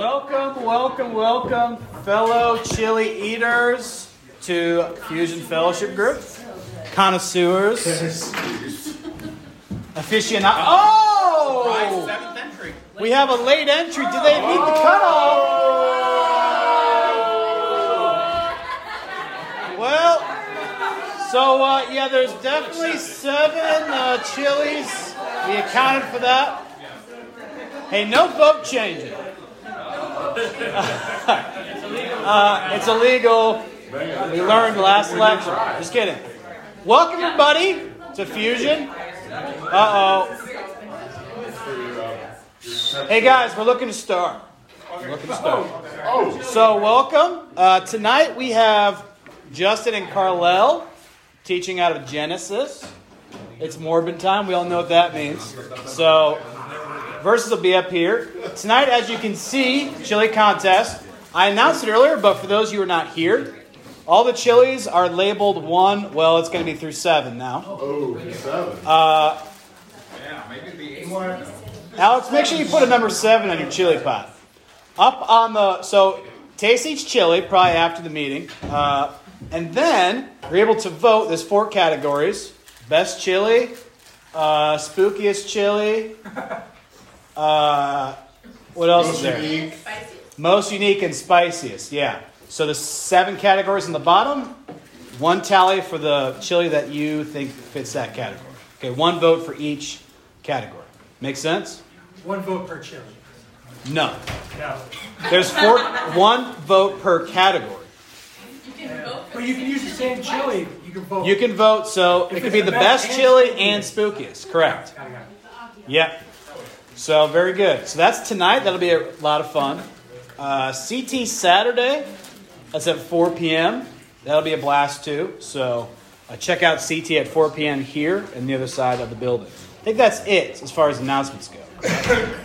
Welcome, welcome, welcome, fellow chili eaters to Fusion Fellowship Group, connoisseurs, aficionados. Oh! We have a late entry. Did they meet the cutoff? Well, so uh, yeah, there's definitely seven uh, chilies. We accounted for that. Hey, no vote changing. Uh, it's illegal. We learned last lecture. Just kidding. Welcome everybody to Fusion. Uh oh. Hey guys, we're looking to start. We're looking to start. So welcome. Uh, tonight we have Justin and Carlel teaching out of Genesis. It's Morbid time. We all know what that means. So verses will be up here. Tonight, as you can see, chili contest. I announced it earlier, but for those of you who are not here, all the chilies are labeled one. Well, it's going to be through seven now. Oh, seven. Uh, Alex, make sure you put a number seven on your chili pot. Up on the so taste each chili probably after the meeting, uh, and then you're able to vote. There's four categories: best chili, uh, spookiest chili. Uh, what else is there? unique. Most unique and spiciest. Yeah. So the seven categories on the bottom. One tally for the chili that you think fits that category. Okay, one vote for each category. Make sense? One vote per chili. No. No. There's four, one vote per category. But you can use the same chili. You can vote. You can vote, so it could be the best chili and spookiest. Correct. Got it, got it. Yep. So very good. So that's tonight. That'll be a lot of fun. Uh, CT Saturday. That's at 4 p.m. That'll be a blast too. So uh, check out CT at 4 p.m. here and the other side of the building. I think that's it as far as announcements go.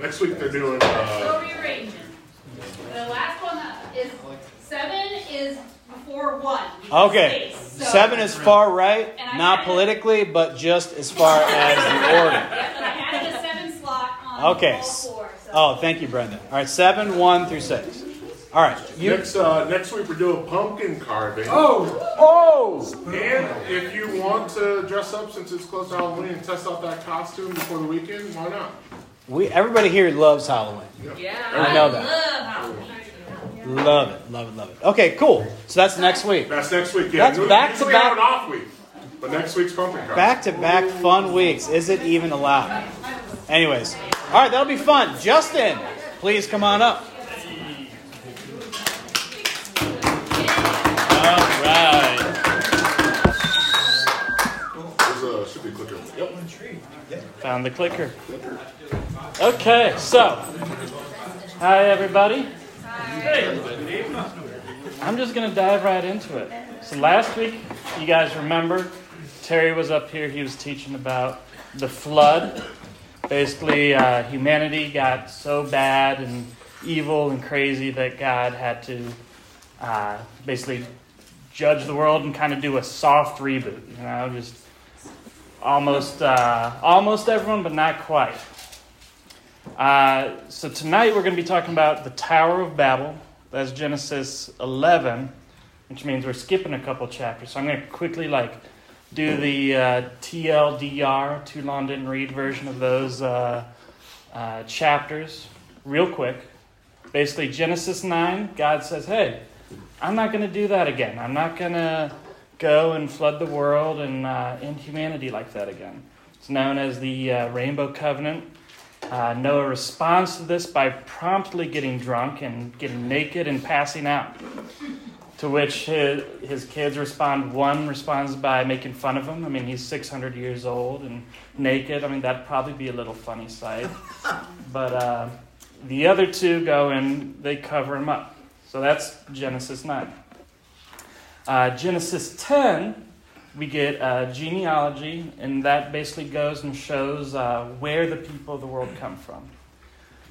Next week they're doing. Uh, So rearranging. The last one is, seven is before one. Okay. Space, so- Seven is far right, not had it- politically, but just as far as the order. Yep, and I added a seven slot on Okay. all four, so. Oh, thank you, Brenda. All right, seven, one through six. All right. You. next uh, next week we're doing pumpkin carving. Oh, Oh. And if you want to dress up since it's close to Halloween and test out that costume before the weekend, why not? We everybody here loves Halloween. Yeah. I know that. Love it, love it, love it. Okay, cool. So that's next week. That's next week. Yeah. That's back to back- an off week, but next week's pumpkin. Back to back fun weeks. Is it even allowed? Anyways, all right, that'll be fun. Justin, please come on up. All right. A should be clicker. Yep. Found the clicker. Okay, so, hi everybody. I'm just going to dive right into it. So, last week, you guys remember, Terry was up here, he was teaching about the flood. Basically, uh, humanity got so bad and evil and crazy that God had to uh, basically judge the world and kind of do a soft reboot, you know, just almost uh, almost everyone, but not quite. Uh, so tonight we're going to be talking about the Tower of Babel. That's Genesis 11, which means we're skipping a couple chapters. So I'm going to quickly like do the uh, TLDR, too long didn't read version of those uh, uh, chapters real quick. Basically, Genesis 9, God says, "Hey, I'm not going to do that again. I'm not going to go and flood the world and uh, end humanity like that again. It's known as the Rainbow Covenant. Uh, Noah responds to this by promptly getting drunk and getting naked and passing out. To which his, his kids respond. One responds by making fun of him. I mean, he's 600 years old and naked. I mean, that'd probably be a little funny sight. But uh, the other two go and they cover him up. So that's Genesis 9. Uh, Genesis 10, we get uh, genealogy, and that basically goes and shows uh, where the people of the world come from.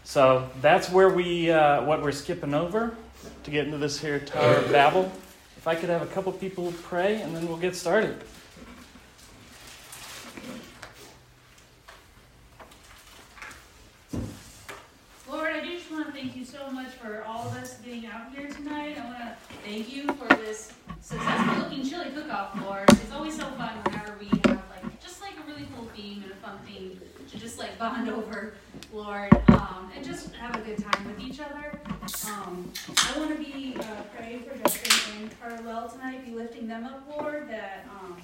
So that's where we, uh, what we're skipping over to get into this here Tower of Babel. If I could have a couple people pray, and then we'll get started. Lord, I just want to thank you so much for all of us being out here tonight. I want to thank you for this successful looking chili cook-off, Lord. It's always so fun whenever we have like just like a really cool theme and a fun theme to just like bond over, Lord, um, and just have a good time with each other. Um, I want to be uh, praying for Justin and Carlel tonight, be lifting them up, Lord, that um,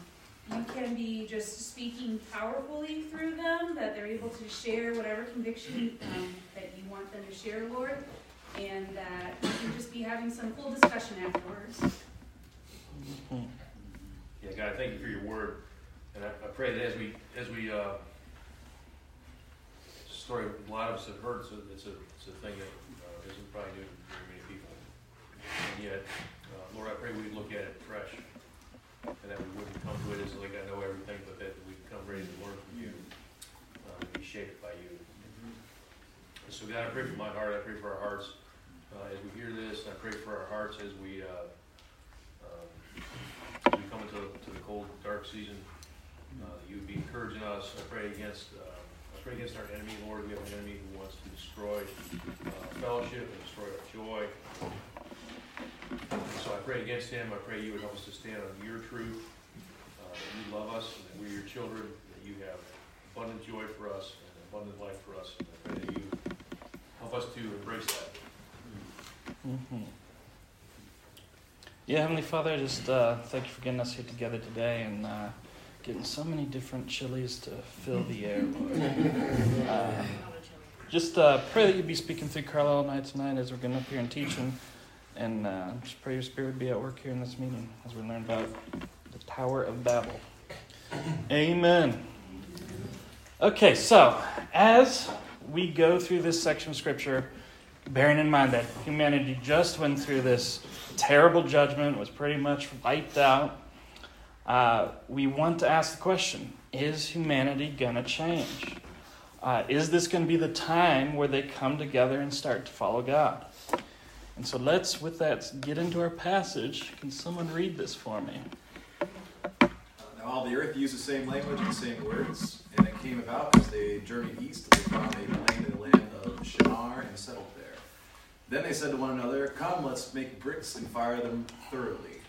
you can be just speaking powerfully through them, that they're able to share whatever conviction um, that you want them to share, Lord, and that we can just be having some cool discussion afterwards. Yeah, God, thank you for your word, and I, I pray that as we as we uh, story a lot of us have heard, so it's a it's a thing that uh, isn't probably new to very many people, and yet, uh, Lord, I pray we look at it fresh, and that we wouldn't come to it as like I know everything, but that we come ready to learn from you, uh, be shaped by you. And so, God, I pray for my heart. I pray for our hearts uh, as we hear this. I pray for our hearts as we. Uh, um, as we come into to the cold, dark season, uh, you would be encouraging us. I pray against, uh, I pray against our enemy, Lord. We have an enemy who wants to destroy uh, fellowship and destroy our joy. So I pray against him. I pray you would help us to stand on your truth, uh, that you love us, and that we're your children, that you have abundant joy for us and abundant life for us. And I pray that you help us to embrace that. Mm-hmm. Yeah, Heavenly Father, I just uh, thank you for getting us here together today and uh, getting so many different chilies to fill the air. Uh, just uh, pray that you be speaking through Carlisle and I tonight as we're getting up here and teaching. And uh, just pray your spirit be at work here in this meeting as we learn about the Tower of Babel. Amen. Okay, so as we go through this section of Scripture, bearing in mind that humanity just went through this terrible judgment, was pretty much wiped out, uh, we want to ask the question is humanity going to change? Uh, is this going to be the time where they come together and start to follow God? And so let's, with that, get into our passage. Can someone read this for me? Now all the earth used the same language and the same words, and it came about as they journeyed east, they found a plain in the land of Shinar and settled there. Then they said to one another, Come, let's make bricks and fire them thoroughly.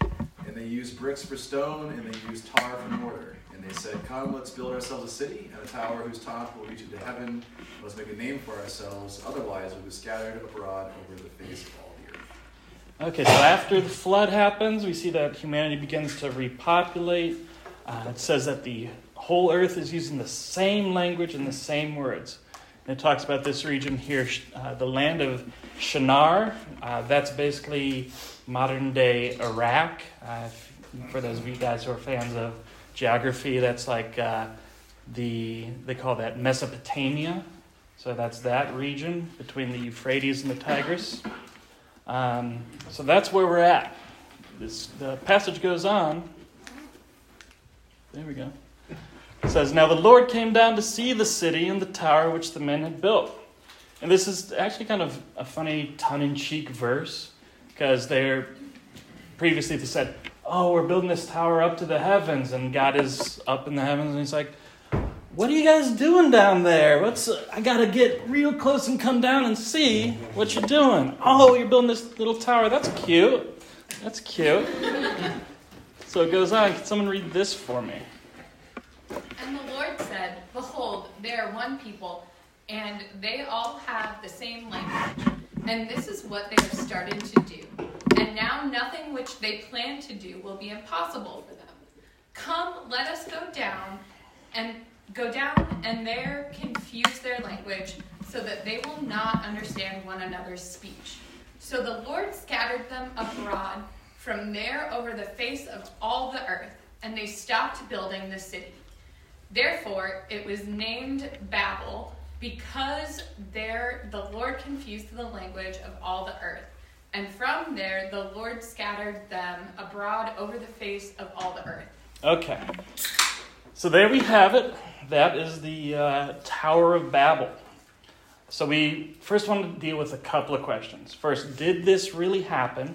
And they used bricks for stone, and they used tar for mortar. And they said, Come, let's build ourselves a city and a tower whose top will reach into heaven. Let's make a name for ourselves, otherwise we'll be scattered abroad over the face of all the earth. Okay, so after the flood happens, we see that humanity begins to repopulate. Uh, it says that the whole earth is using the same language and the same words. It talks about this region here, uh, the land of Shinar. Uh, that's basically modern day Iraq. Uh, for those of you guys who are fans of geography, that's like uh, the, they call that Mesopotamia. So that's that region between the Euphrates and the Tigris. Um, so that's where we're at. This, the passage goes on. There we go. It says, Now the Lord came down to see the city and the tower which the men had built. And this is actually kind of a funny tongue in cheek verse because they're previously they said, Oh, we're building this tower up to the heavens, and God is up in the heavens, and He's like, What are you guys doing down there? What's I gotta get real close and come down and see what you're doing. Oh, you're building this little tower. That's cute. That's cute. So it goes on. Can someone read this for me? And the Lord said, Behold, they are one people, and they all have the same language. And this is what they have started to do. And now nothing which they plan to do will be impossible for them. Come, let us go down and go down and there confuse their language so that they will not understand one another's speech. So the Lord scattered them abroad from there over the face of all the earth, and they stopped building the city. Therefore, it was named Babel because there the Lord confused the language of all the earth. And from there, the Lord scattered them abroad over the face of all the earth. Okay. So there we have it. That is the uh, Tower of Babel. So we first want to deal with a couple of questions. First, did this really happen?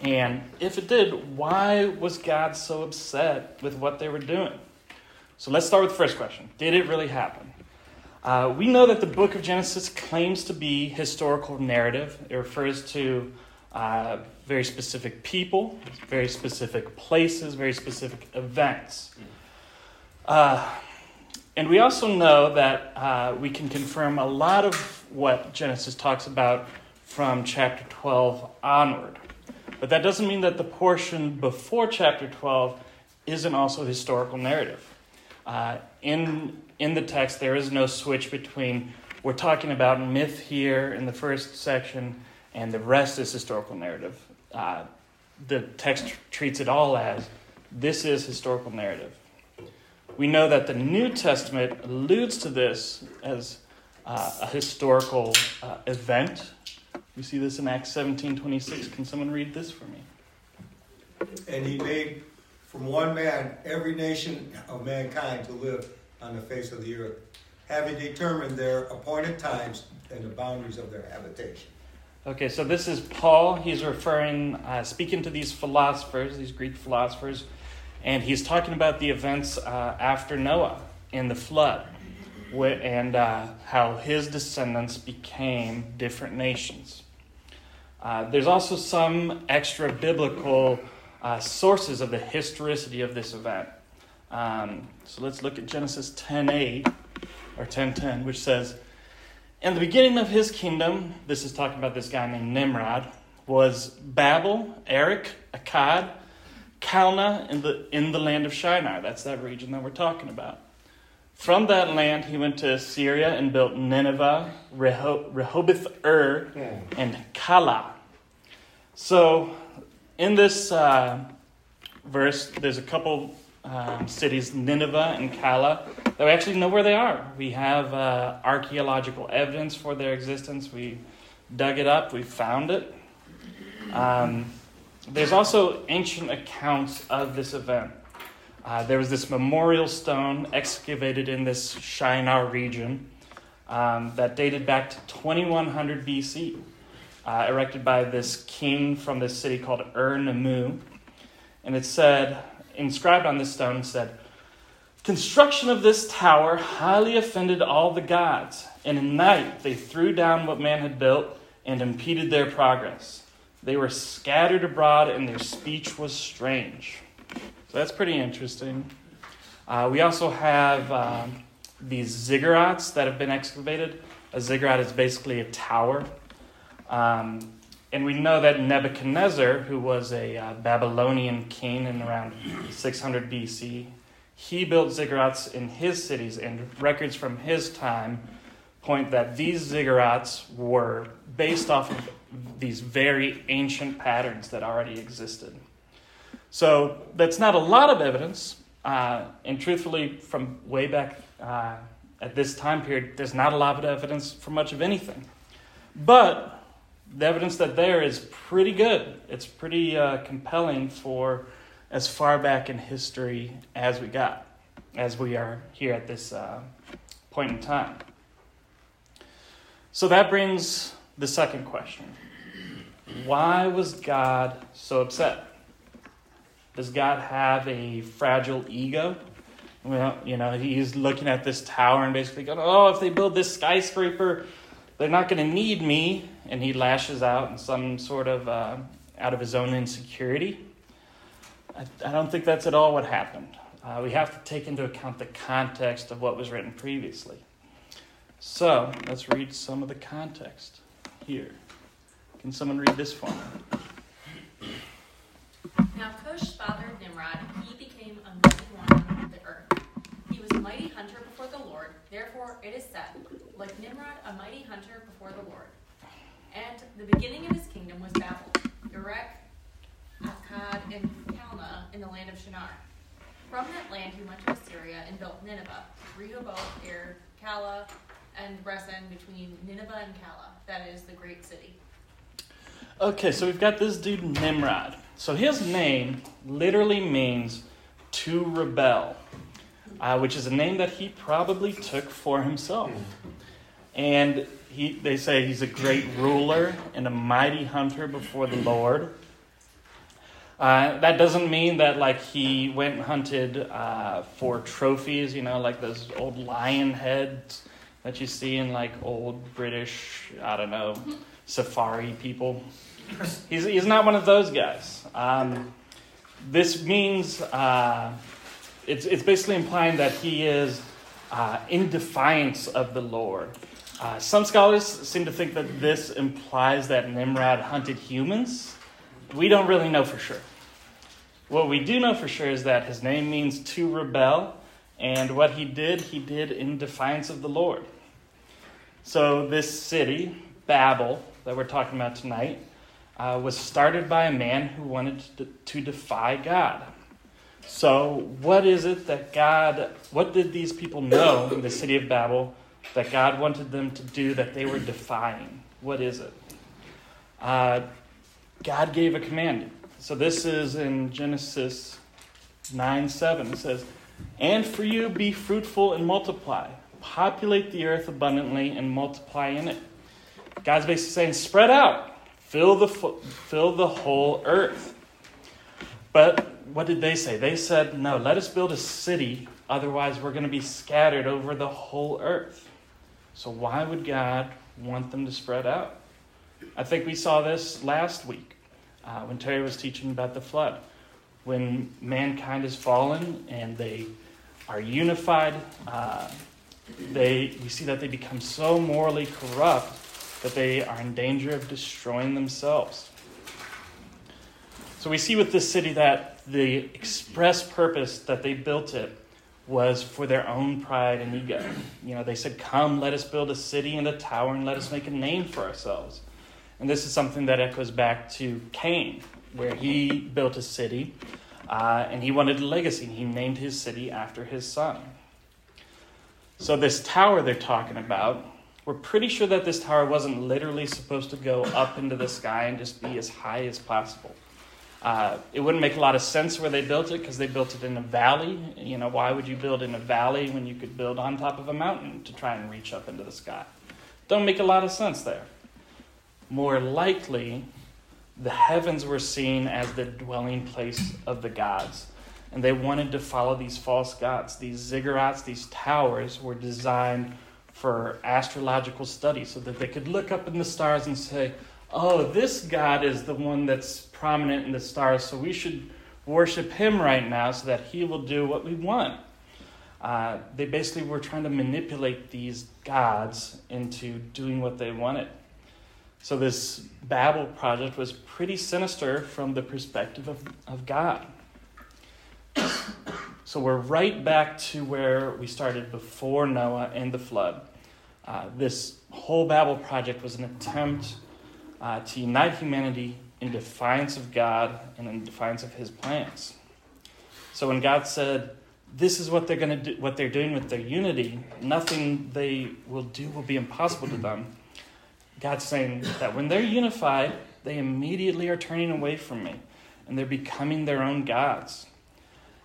And if it did, why was God so upset with what they were doing? So let's start with the first question Did it really happen? Uh, we know that the book of Genesis claims to be historical narrative. It refers to uh, very specific people, very specific places, very specific events. Uh, and we also know that uh, we can confirm a lot of what Genesis talks about from chapter 12 onward. But that doesn't mean that the portion before chapter 12 isn't also historical narrative. Uh, in, in the text, there is no switch between we're talking about myth here in the first section and the rest is historical narrative. Uh, the text treats it all as this is historical narrative. We know that the New Testament alludes to this as uh, a historical uh, event. We see this in Acts 17:26. Can someone read this for me? And he made from one man every nation of mankind to live on the face of the earth, having determined their appointed times and the boundaries of their habitation. Okay, so this is Paul. He's referring, uh, speaking to these philosophers, these Greek philosophers, and he's talking about the events uh, after Noah in the flood and uh, how his descendants became different nations. Uh, there's also some extra biblical uh, sources of the historicity of this event. Um, so let's look at Genesis 10:8 or 10:10, which says, in the beginning of his kingdom, this is talking about this guy named Nimrod, was Babel, Erech, Akkad, Calneh in the, in the land of Shinar. That's that region that we're talking about. From that land, he went to Assyria and built Nineveh, Rehob- Rehoboth Ur, and Calah. So, in this uh, verse, there's a couple um, cities, Nineveh and Calah, that we actually know where they are. We have uh, archaeological evidence for their existence. We dug it up, we found it. Um, there's also ancient accounts of this event. Uh, there was this memorial stone excavated in this Shinar region um, that dated back to 2100 BC, uh, erected by this king from this city called Ur Nammu. And it said, inscribed on this stone said, Construction of this tower highly offended all the gods, and in night they threw down what man had built and impeded their progress. They were scattered abroad, and their speech was strange. So that's pretty interesting. Uh, we also have um, these ziggurats that have been excavated. A ziggurat is basically a tower. Um, and we know that Nebuchadnezzar, who was a uh, Babylonian king in around 600 BC, he built ziggurats in his cities, and records from his time point that these ziggurats were based off of these very ancient patterns that already existed. So that's not a lot of evidence, uh, and truthfully, from way back uh, at this time period, there's not a lot of evidence for much of anything. But the evidence that there is pretty good. It's pretty uh, compelling for as far back in history as we got, as we are here at this uh, point in time. So that brings the second question Why was God so upset? Does God have a fragile ego? Well, you know, he's looking at this tower and basically going, oh, if they build this skyscraper, they're not going to need me. And he lashes out in some sort of, uh, out of his own insecurity. I, I, don't think that's at all what happened. Uh, we have to take into account the context of what was written previously. So let's read some of the context here. Can someone read this for me? Now Cush fathered Nimrod. He became a mighty one of the earth. He was a mighty hunter before the Lord. Therefore it is said, like Nimrod, a mighty hunter before the Lord. And the beginning of his kingdom was Babel, Erech, Akkad, and Calneh in the land of Shinar. From that land he went to Assyria and built Nineveh, Rehoboth, Ir, Calah, and Resen between Nineveh and Calah. That is the great city. Okay, so we've got this dude Nimrod. So his name literally means to rebel, uh, which is a name that he probably took for himself. And he, they say he's a great ruler and a mighty hunter before the Lord. Uh, that doesn't mean that like he went and hunted uh, for trophies, you know, like those old lion heads that you see in like old British, I don't know, safari people. He's, he's not one of those guys. Um, this means uh, it's, it's basically implying that he is uh, in defiance of the Lord. Uh, some scholars seem to think that this implies that Nimrod hunted humans. We don't really know for sure. What we do know for sure is that his name means to rebel, and what he did, he did in defiance of the Lord. So, this city, Babel, that we're talking about tonight, uh, was started by a man who wanted to, to defy God. So, what is it that God, what did these people know in the city of Babel that God wanted them to do that they were defying? What is it? Uh, God gave a command. So, this is in Genesis 9 7. It says, And for you be fruitful and multiply, populate the earth abundantly and multiply in it. God's basically saying, spread out, fill the, fill the whole earth. But what did they say? They said, no, let us build a city, otherwise, we're going to be scattered over the whole earth. So, why would God want them to spread out? I think we saw this last week uh, when Terry was teaching about the flood. When mankind has fallen and they are unified, uh, they, we see that they become so morally corrupt that they are in danger of destroying themselves. So we see with this city that the express purpose that they built it was for their own pride and ego. You know, they said, Come, let us build a city and a tower and let us make a name for ourselves. And this is something that echoes back to Cain, where he built a city uh, and he wanted a legacy. He named his city after his son. So, this tower they're talking about, we're pretty sure that this tower wasn't literally supposed to go up into the sky and just be as high as possible. Uh, it wouldn't make a lot of sense where they built it because they built it in a valley. You know, why would you build in a valley when you could build on top of a mountain to try and reach up into the sky? Don't make a lot of sense there. More likely, the heavens were seen as the dwelling place of the gods. And they wanted to follow these false gods. These ziggurats, these towers, were designed for astrological study so that they could look up in the stars and say, oh, this God is the one that's prominent in the stars, so we should worship him right now so that he will do what we want. Uh, they basically were trying to manipulate these gods into doing what they wanted. So, this Babel project was pretty sinister from the perspective of, of God. So, we're right back to where we started before Noah and the flood. Uh, this whole Babel project was an attempt uh, to unite humanity in defiance of God and in defiance of His plans. So when God said, "This is what they're going to do, what they're doing with their unity. Nothing they will do will be impossible to them." God's saying that when they're unified, they immediately are turning away from me, and they're becoming their own gods.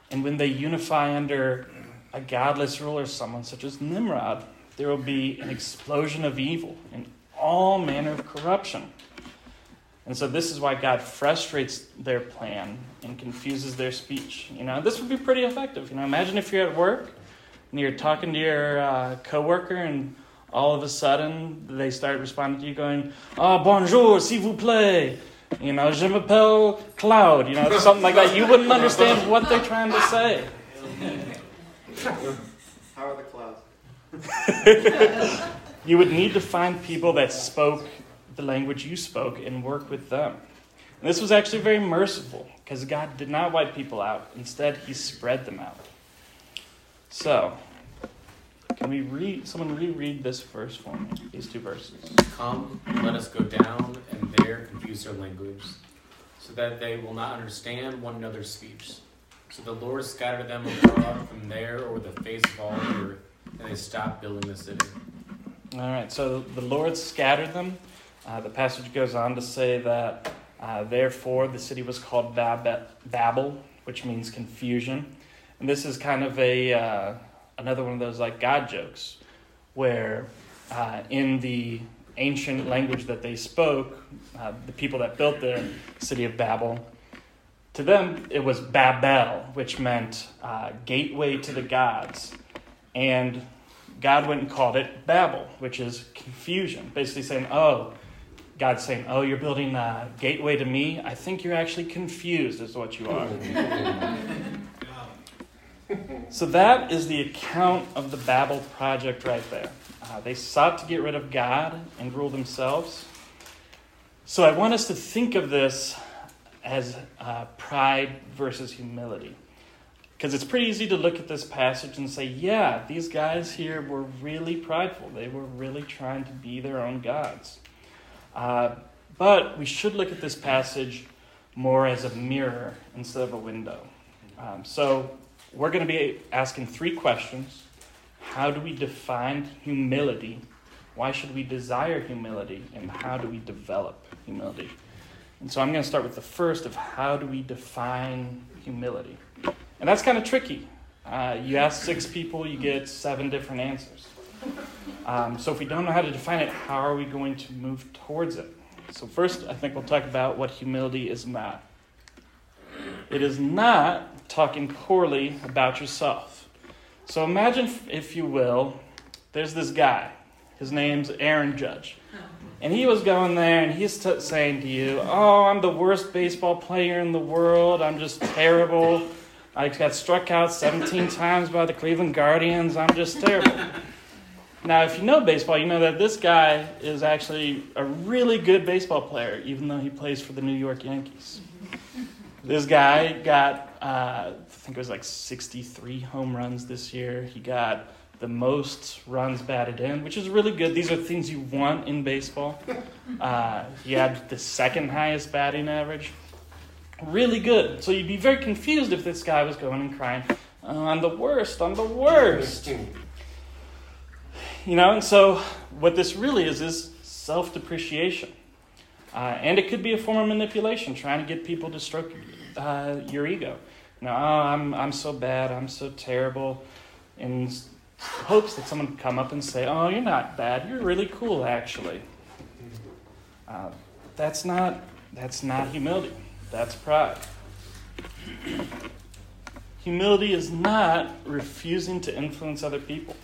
And when they unify under a godless ruler, someone such as Nimrod, there will be an explosion of evil and all manner of corruption. And so this is why God frustrates their plan and confuses their speech. You know, this would be pretty effective. You know, imagine if you're at work and you're talking to your uh, coworker and all of a sudden they start responding to you going, "Oh, bonjour, s'il vous plaît." You know, je m'appelle Cloud. You know, something like that. You wouldn't understand what they're trying to say. How are the clouds? you would need to find people that spoke the language you spoke and work with them. And this was actually very merciful because God did not wipe people out. Instead, He spread them out. So, can we read? Someone reread this verse for me. These two verses. Come, let us go down and there confuse their language, so that they will not understand one another's speech. So the Lord scattered them abroad from there over the face of all the earth, and they stopped building the city. All right. So the Lord scattered them uh, the passage goes on to say that, uh, therefore, the city was called Bab- Babel, which means confusion. And this is kind of a uh, another one of those like God jokes, where uh, in the ancient language that they spoke, uh, the people that built the city of Babel, to them it was Babel, which meant uh, gateway to the gods. And God went and called it Babel, which is confusion. Basically saying, oh, God's saying, oh, you're building a gateway to me. I think you're actually confused, is what you are. so that is the account of the Babel project right there. Uh, they sought to get rid of God and rule themselves. So I want us to think of this as uh, pride versus humility. Because it's pretty easy to look at this passage and say, yeah, these guys here were really prideful. They were really trying to be their own gods. Uh, but we should look at this passage more as a mirror instead of a window. Um, so we're going to be asking three questions. How do we define humility? Why should we desire humility? And how do we develop humility? And so I'm going to start with the first of how do we define humility? And that's kind of tricky. Uh, you ask six people, you get seven different answers. Um, so if we don't know how to define it, how are we going to move towards it? So, first, I think we'll talk about what humility is not. It is not talking poorly about yourself. So, imagine, if you will, there's this guy. His name's Aaron Judge. And he was going there and he's t- saying to you, Oh, I'm the worst baseball player in the world. I'm just terrible. I got struck out 17 times by the Cleveland Guardians. I'm just terrible. Now, if you know baseball, you know that this guy is actually a really good baseball player, even though he plays for the New York Yankees. This guy got, uh, I think it was like 63 home runs this year. He got the most runs batted in, which is really good. These are things you want in baseball. Uh, he had the second highest batting average. Really good. So you'd be very confused if this guy was going and crying, oh, I'm the worst, I'm the worst. You know, and so what this really is is self depreciation. Uh, and it could be a form of manipulation, trying to get people to stroke uh, your ego. You oh, I'm, I'm so bad, I'm so terrible, in hopes that someone would come up and say, oh, you're not bad, you're really cool, actually. Uh, that's, not, that's not humility, that's pride. Humility is not refusing to influence other people.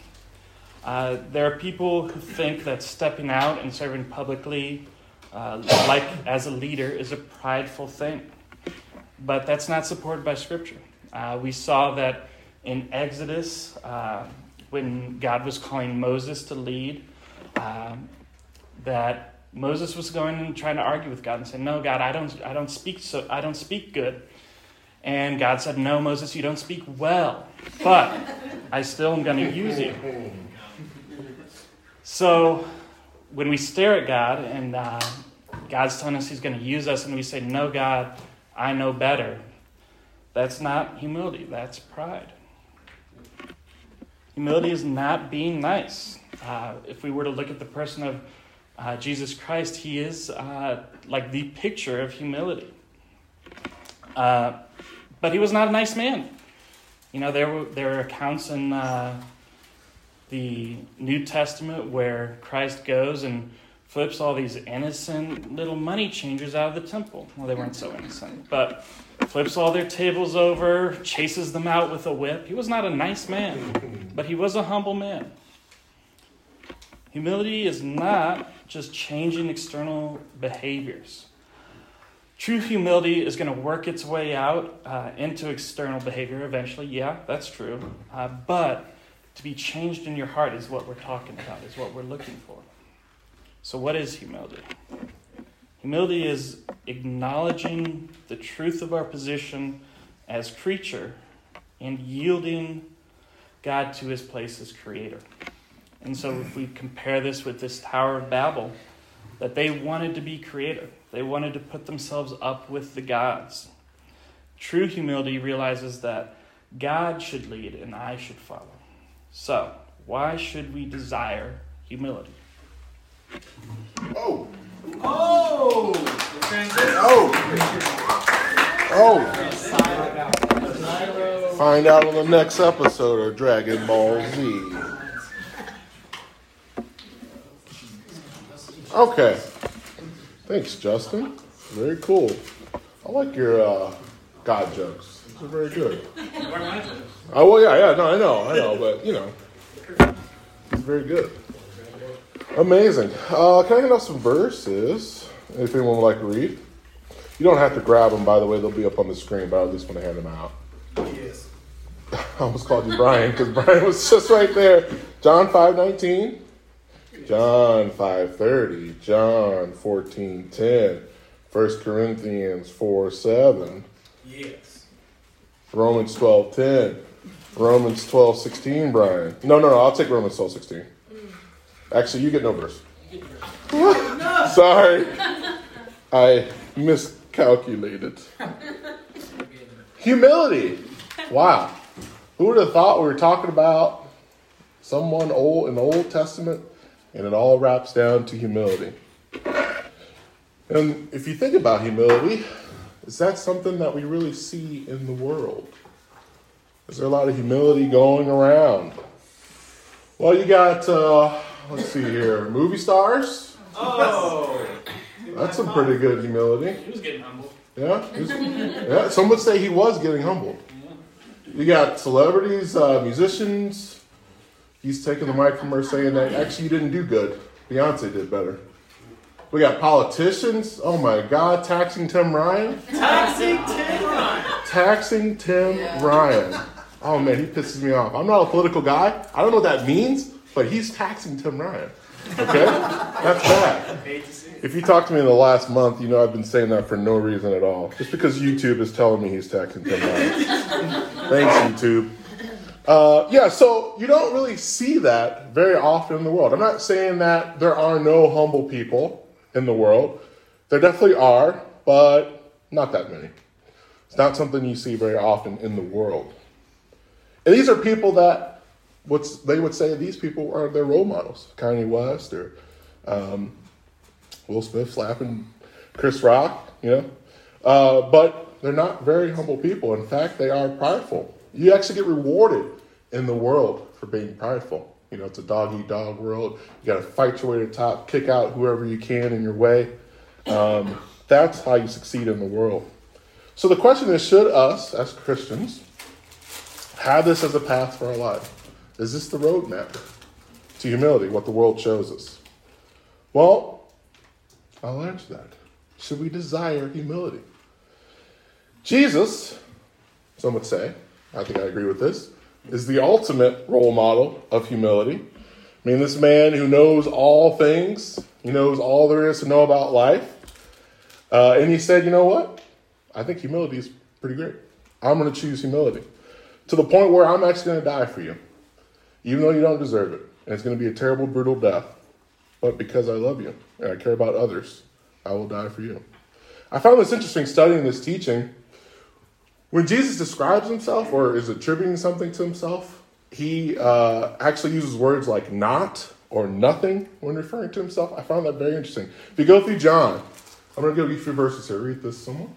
Uh, there are people who think that stepping out and serving publicly, uh, like as a leader, is a prideful thing. But that's not supported by Scripture. Uh, we saw that in Exodus, uh, when God was calling Moses to lead, um, that Moses was going and trying to argue with God and say, "No, God, I don't, I don't speak so, I don't speak good." And God said, "No, Moses, you don't speak well, but I still am going to use you." So when we stare at God and uh, God's telling us He's going to use us, and we say, No, God, I know better, that's not humility, that's pride. Humility is not being nice. Uh, if we were to look at the person of uh, Jesus Christ, He is uh, like the picture of humility. Uh, but He was not a nice man. You know, there were, there are accounts in uh, the New Testament where Christ goes and flips all these innocent little money changers out of the temple. Well, they weren't so innocent, but flips all their tables over, chases them out with a whip. He was not a nice man, but he was a humble man. Humility is not just changing external behaviors. True humility is going to work its way out uh, into external behavior eventually. Yeah, that's true. Uh, but to be changed in your heart is what we're talking about, is what we're looking for. So, what is humility? Humility is acknowledging the truth of our position as creature and yielding God to his place as creator. And so, if we compare this with this Tower of Babel, that they wanted to be creative, they wanted to put themselves up with the gods. True humility realizes that God should lead and I should follow. So, why should we desire humility? Oh. Oh! Oh. Oh. Find out on the next episode of Dragon Ball Z. Okay. Thanks, Justin. Very cool. I like your uh, God jokes. These are very good. Oh well, yeah, yeah. No, I know, I know, but you know, very good. Amazing. Uh, can I get out some verses? If anyone would like to read. You don't have to grab them, by the way. They'll be up on the screen, but I at least want to hand them out. Yes. I almost called you Brian because Brian was just right there. John 5 19. John 5.30, John 14 10. 1 Corinthians 4 7. Yes. Romans 12 10. Romans 12 16, Brian. No, no, no. I'll take Romans 12 16. Actually, you get no verse. Sorry. I miscalculated. Humility. Wow. Who would have thought we were talking about someone old in the Old Testament and it all wraps down to humility? And if you think about humility, is that something that we really see in the world? Is there a lot of humility going around? Well, you got, uh, let's see here, movie stars. Oh. That's some pretty good humility. He was getting humble. Yeah, he's- yeah. Some would say he was getting humbled. You got celebrities, uh, musicians. He's taking the mic from her, saying that actually you didn't do good. Beyonce did better. We got politicians. Oh my God, taxing Tim Ryan. Taxing Tim Ryan. Taxing Tim Ryan. Oh man, he pisses me off. I'm not a political guy. I don't know what that means, but he's taxing Tim Ryan. Okay, that's bad. Hate to see it. If you talk to me in the last month, you know I've been saying that for no reason at all. Just because YouTube is telling me he's taxing Tim Ryan. Thanks, YouTube. Uh, yeah, so you don't really see that very often in the world. I'm not saying that there are no humble people in the world. There definitely are, but not that many. It's not something you see very often in the world. And these are people that what's they would say these people are their role models. Kanye West or um, Will Smith slapping Chris Rock, you know. Uh, but they're not very humble people. In fact, they are prideful. You actually get rewarded in the world for being prideful. You know, it's a dog eat dog world. You got to fight your way to the top, kick out whoever you can in your way. Um, that's how you succeed in the world. So the question is should us, as Christians, have this as a path for our life? Is this the roadmap to humility, what the world shows us? Well, I'll answer that. Should we desire humility? Jesus, some would say, I think I agree with this, is the ultimate role model of humility. I mean, this man who knows all things, he knows all there is to know about life. Uh, and he said, you know what? I think humility is pretty great. I'm going to choose humility to the point where I'm actually going to die for you, even though you don't deserve it. And it's going to be a terrible, brutal death. But because I love you and I care about others, I will die for you. I found this interesting studying this teaching. When Jesus describes himself or is attributing something to himself, he uh, actually uses words like not or nothing when referring to himself. I found that very interesting. If you go through John, I'm going to give you a few verses here. Read this, someone.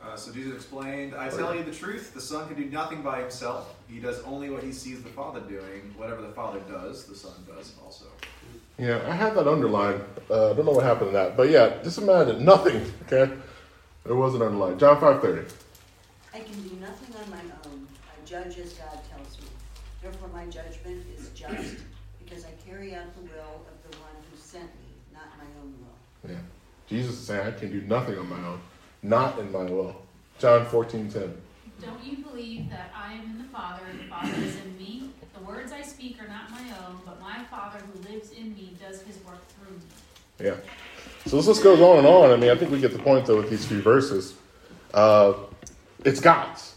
Uh, so Jesus explained, I tell you the truth, the Son can do nothing by himself. He does only what he sees the Father doing. Whatever the Father does, the Son does also. Yeah, I have that underlined. Uh, I don't know what happened to that. But yeah, just imagine nothing, okay? There wasn't underlined. John 5.30. I can do nothing on my own. I judge as God tells me. Therefore, my judgment is just, because I carry out the will of the one who sent me, not my own will. Yeah. Jesus is saying, I can do nothing on my own, not in my will. John 14.10. Don't you believe that I am in the Father, and the Father is in me? The words I speak are not my own, but my Father who lives in me does his work through me. Yeah. So this list goes on and on. I mean, I think we get the point, though, with these few verses. Uh, it's God's.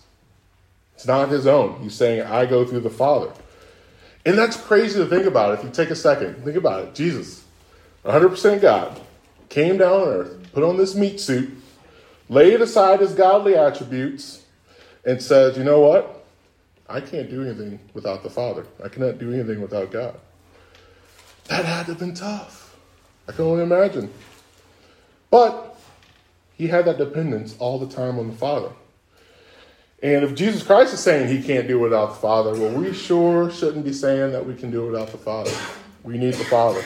It's not his own. He's saying, I go through the Father. And that's crazy to think about. If you take a second, think about it. Jesus, 100% God, came down on earth, put on this meat suit, laid aside his godly attributes, and said, You know what? I can't do anything without the Father. I cannot do anything without God. That had to have been tough. I can only imagine. But he had that dependence all the time on the Father. And if Jesus Christ is saying he can't do it without the Father, well, we sure shouldn't be saying that we can do it without the Father. We need the Father.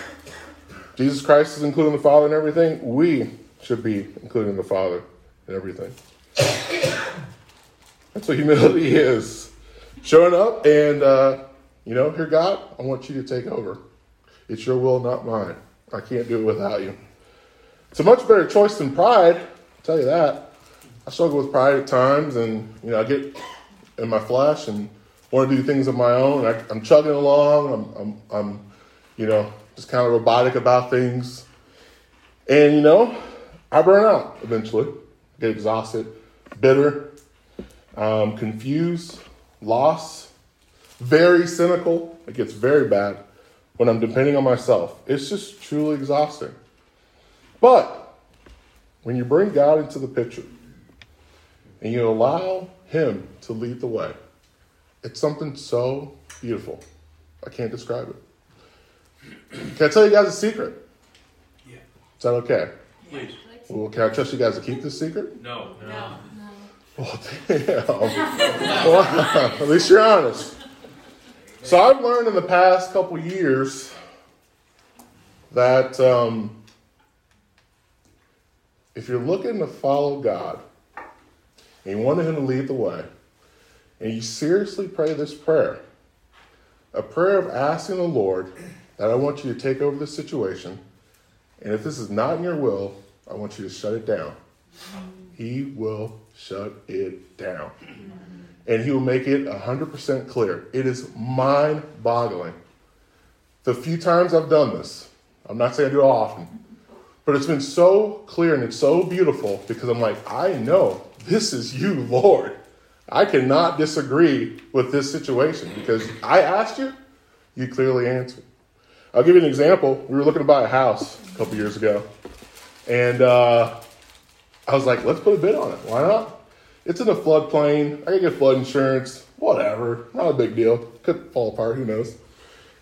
Jesus Christ is including the Father in everything. We should be including the Father in everything. That's what humility is. Showing up and, uh, you know, here, God, I want you to take over. It's your will, not mine. I can't do it without you. It's a much better choice than pride, I'll tell you that. I struggle with pride at times, and you know, I get in my flesh and want to do things of my own. I, am chugging along. I'm, I'm, I'm, you know, just kind of robotic about things, and you know, I burn out eventually. Get exhausted, bitter, um, confused, lost, very cynical. It gets very bad when I'm depending on myself. It's just truly exhausting. But when you bring God into the picture and you allow Him to lead the way, it's something so beautiful. I can't describe it. Can I tell you guys a secret? Yeah. Is that okay? Please. Well, can I trust you guys to keep this secret? No. No. Well, damn. well, at least you're honest. So I've learned in the past couple years that um, if you're looking to follow God and you want Him to lead the way, and you seriously pray this prayer, a prayer of asking the Lord that I want you to take over this situation, and if this is not in your will, I want you to shut it down. He will shut it down. And he will make it 100% clear. It is mind boggling. The few times I've done this, I'm not saying I do it often, but it's been so clear and it's so beautiful because I'm like, I know this is you, Lord. I cannot disagree with this situation because I asked you, you clearly answered. I'll give you an example. We were looking to buy a house a couple years ago, and uh, I was like, let's put a bid on it. Why not? It's in a floodplain. I can get flood insurance. Whatever. Not a big deal. Could fall apart. Who knows?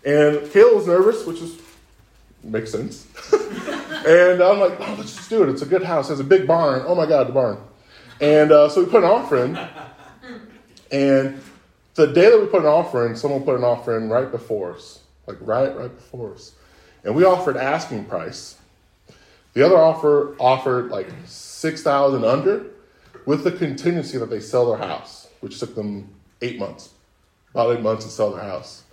And Kayla was nervous, which is makes sense. and I'm like, oh, let's just do it. It's a good house. It has a big barn. Oh my God, the barn. And uh, so we put an offer in. And the day that we put an offer in, someone put an offer in right before us, like right, right before us. And we offered asking price. The other offer offered like six thousand under, with the contingency that they sell their house, which took them eight months, about eight months to sell their house.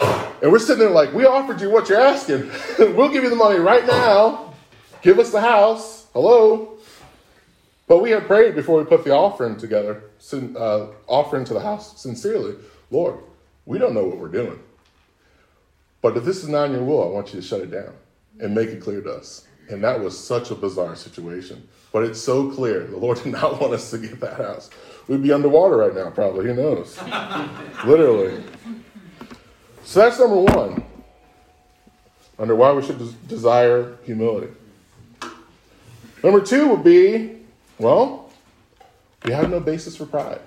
And we're sitting there like, we offered you what you're asking. we'll give you the money right now. Give us the house. Hello. But we had prayed before we put the offering together, uh, offering to the house sincerely. Lord, we don't know what we're doing. But if this is not in your will, I want you to shut it down and make it clear to us. And that was such a bizarre situation. But it's so clear. The Lord did not want us to get that house. We'd be underwater right now, probably. Who knows? Literally. So that's number one. Under why we should des- desire humility. Number two would be, well, we have no basis for pride.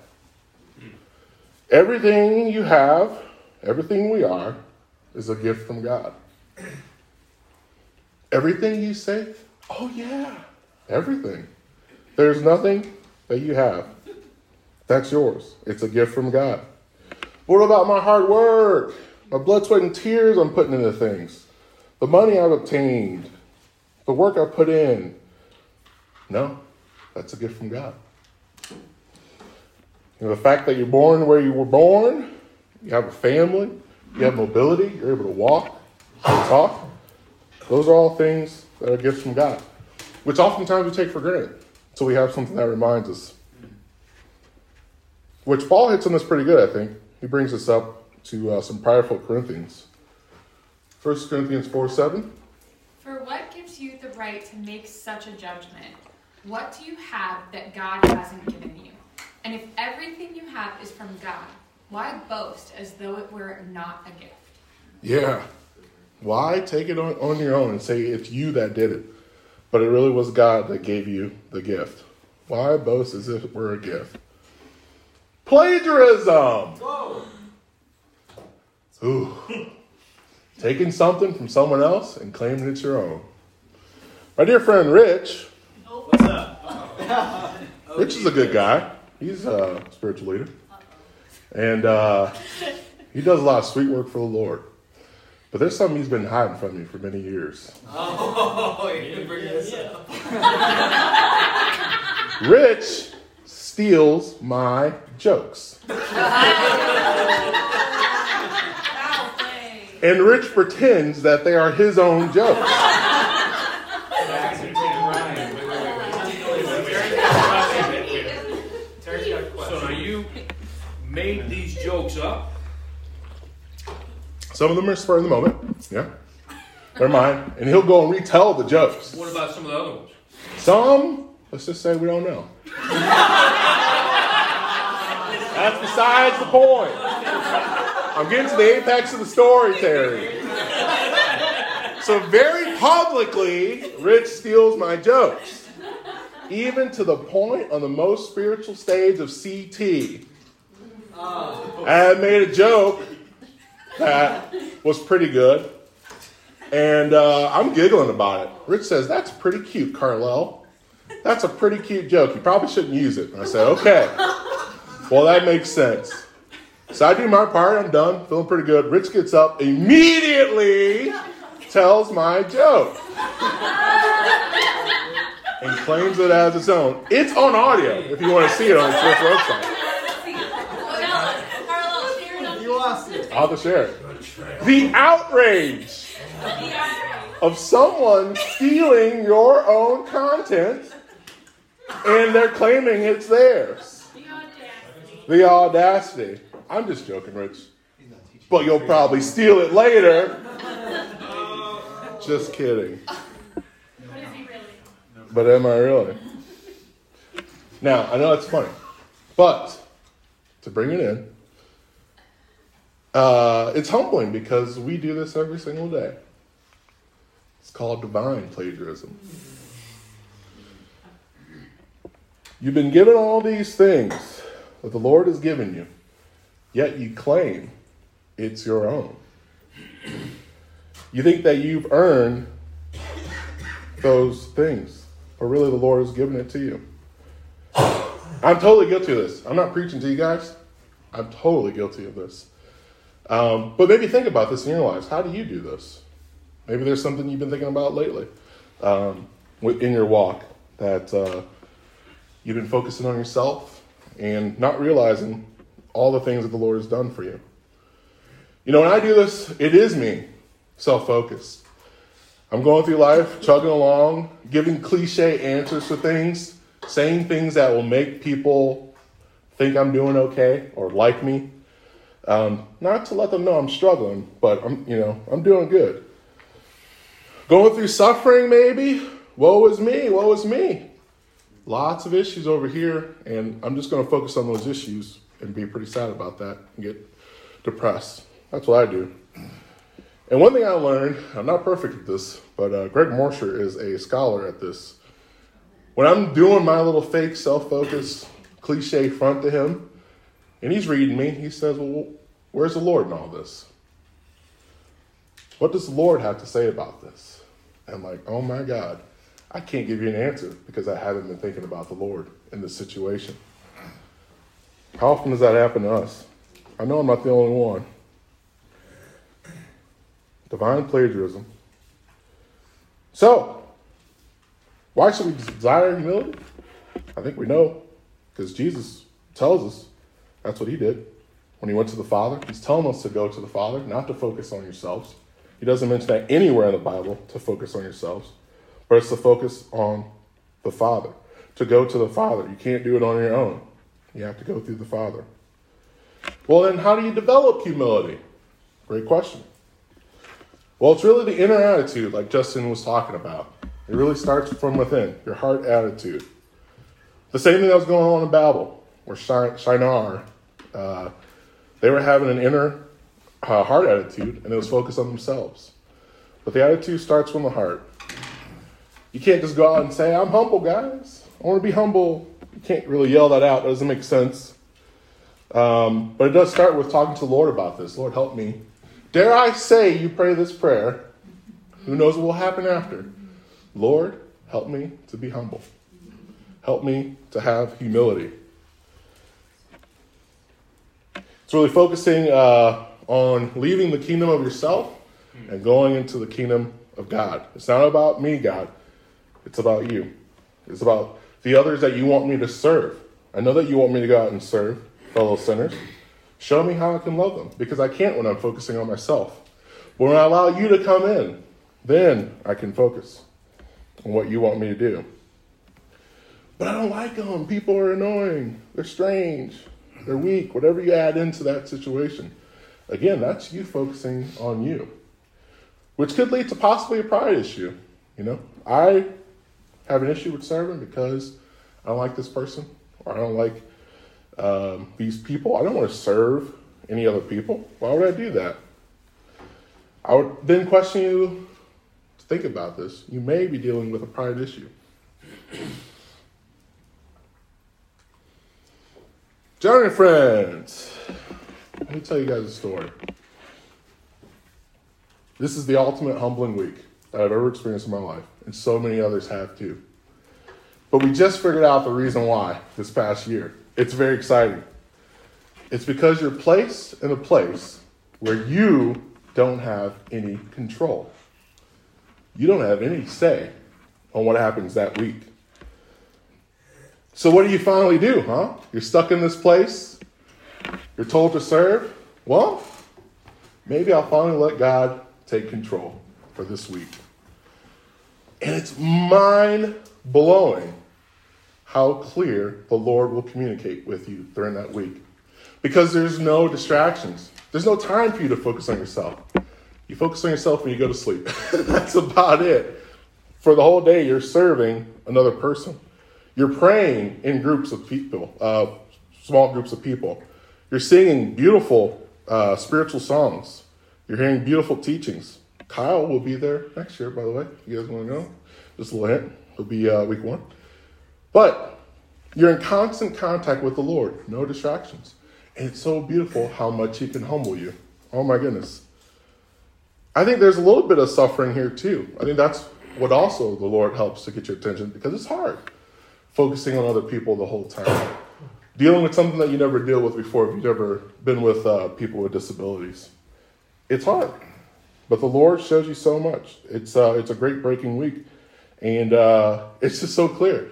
Everything you have, everything we are, is a gift from God. Everything you say, oh yeah, everything. There's nothing that you have that's yours. It's a gift from God. What about my hard work? My blood, sweat, and tears I'm putting into things. The money I've obtained. The work I put in. No, that's a gift from God. You know, the fact that you're born where you were born, you have a family, you have mobility, you're able to walk, talk. Those are all things that are gifts from God, which oftentimes we take for granted. So we have something that reminds us. Which Paul hits on this pretty good, I think. He brings us up to uh, some prideful Corinthians. 1 Corinthians 4 7. For what gives you the right to make such a judgment? What do you have that God hasn't given you? And if everything you have is from God, why boast as though it were not a gift? Yeah. Why take it on, on your own and say it's you that did it? But it really was God that gave you the gift. Why boast as if it were a gift? Plagiarism! Whoa! Ooh. Taking something from someone else and claiming it's your own. My dear friend Rich. What's up? Rich is a good guy. He's a spiritual leader. And uh, he does a lot of sweet work for the Lord. But there's something he's been hiding from me for many years. Oh, you bring this up. Rich steals my jokes. and Rich pretends that they are his own jokes. So now you made these jokes up? Some of them are spur of the moment. Yeah. They're mine. And he'll go and retell the jokes. What about some of the other ones? Some, let's just say we don't know. That's besides the point. I'm getting to the apex of the story, Terry. So, very publicly, Rich steals my jokes. Even to the point on the most spiritual stage of CT. I made a joke that was pretty good. And uh, I'm giggling about it. Rich says, That's pretty cute, Carlel. That's a pretty cute joke. You probably shouldn't use it. And I said, Okay. Well, that makes sense. So I do my part. I'm done. Feeling pretty good. Rich gets up, immediately tells my joke, and claims it as its own. It's on audio if you want to see it on the Swift website. I'll to share it. The outrage of someone stealing your own content and they're claiming it's theirs. The audacity. I'm just joking, Rich. But you'll probably steal it later. Just kidding. But am I really? Now, I know it's funny, but to bring it in, uh, it's humbling because we do this every single day. It's called divine plagiarism. You've been given all these things that the Lord has given you, yet you claim it's your own. You think that you've earned those things, but really the Lord has given it to you. I'm totally guilty of this. I'm not preaching to you guys. I'm totally guilty of this. Um, but maybe think about this in your lives. How do you do this? Maybe there's something you've been thinking about lately um, in your walk that uh, you've been focusing on yourself and not realizing all the things that the Lord has done for you. You know, when I do this, it is me, self focused. I'm going through life, chugging along, giving cliche answers to things, saying things that will make people think I'm doing okay or like me. Um, not to let them know I'm struggling, but I'm, you know, I'm doing good. Going through suffering, maybe. Woe is me, woe is me. Lots of issues over here, and I'm just going to focus on those issues and be pretty sad about that and get depressed. That's what I do. And one thing I learned, I'm not perfect at this, but uh, Greg Morsher is a scholar at this. When I'm doing my little fake self focus cliche front to him, and he's reading me, he says, Well, where's the Lord in all this? What does the Lord have to say about this? And like, Oh my God, I can't give you an answer because I haven't been thinking about the Lord in this situation. How often does that happen to us? I know I'm not the only one. Divine plagiarism. So, why should we desire humility? I think we know because Jesus tells us that's what he did when he went to the Father. He's telling us to go to the Father, not to focus on yourselves. He doesn't mention that anywhere in the Bible to focus on yourselves, but it's to focus on the Father, to go to the Father. You can't do it on your own. You have to go through the Father. Well, then, how do you develop humility? Great question. Well, it's really the inner attitude, like Justin was talking about. It really starts from within, your heart attitude. The same thing that was going on in Babel, where Shinar, uh, they were having an inner uh, heart attitude, and it was focused on themselves. But the attitude starts from the heart. You can't just go out and say, I'm humble, guys. I want to be humble. You can't really yell that out. It doesn't make sense. Um, but it does start with talking to the Lord about this. Lord, help me. Dare I say you pray this prayer? Who knows what will happen after? Lord, help me to be humble. Help me to have humility. It's really focusing uh, on leaving the kingdom of yourself and going into the kingdom of God. It's not about me, God. It's about you. It's about the others that you want me to serve. I know that you want me to go out and serve fellow sinners. Show me how I can love them because I can't when I'm focusing on myself. But when I allow you to come in, then I can focus on what you want me to do. But I don't like them. People are annoying. They're strange. They're weak. Whatever you add into that situation. Again, that's you focusing on you, which could lead to possibly a pride issue. You know, I have an issue with serving because I don't like this person or I don't like um, these people. I don't want to serve any other people. Why would I do that? I would then question you to think about this. You may be dealing with a pride issue. Joni and friends, let me tell you guys a story. This is the ultimate humbling week that I've ever experienced in my life, and so many others have too. But we just figured out the reason why this past year. It's very exciting. It's because you're placed in a place where you don't have any control. You don't have any say on what happens that week. So, what do you finally do, huh? You're stuck in this place. You're told to serve. Well, maybe I'll finally let God take control for this week. And it's mind blowing how clear the Lord will communicate with you during that week. Because there's no distractions, there's no time for you to focus on yourself. You focus on yourself when you go to sleep. That's about it. For the whole day, you're serving another person. You're praying in groups of people, uh, small groups of people. You're singing beautiful uh, spiritual songs. You're hearing beautiful teachings. Kyle will be there next year, by the way. If you guys want to know, just a little hint. It'll be uh, week one. But you're in constant contact with the Lord, no distractions. And it's so beautiful how much He can humble you. Oh my goodness. I think there's a little bit of suffering here too. I think that's what also the Lord helps to get your attention because it's hard focusing on other people the whole time. Dealing with something that you never deal with before if you've ever been with uh, people with disabilities. It's hard. But the Lord shows you so much. It's, uh, it's a great breaking week. And uh, it's just so clear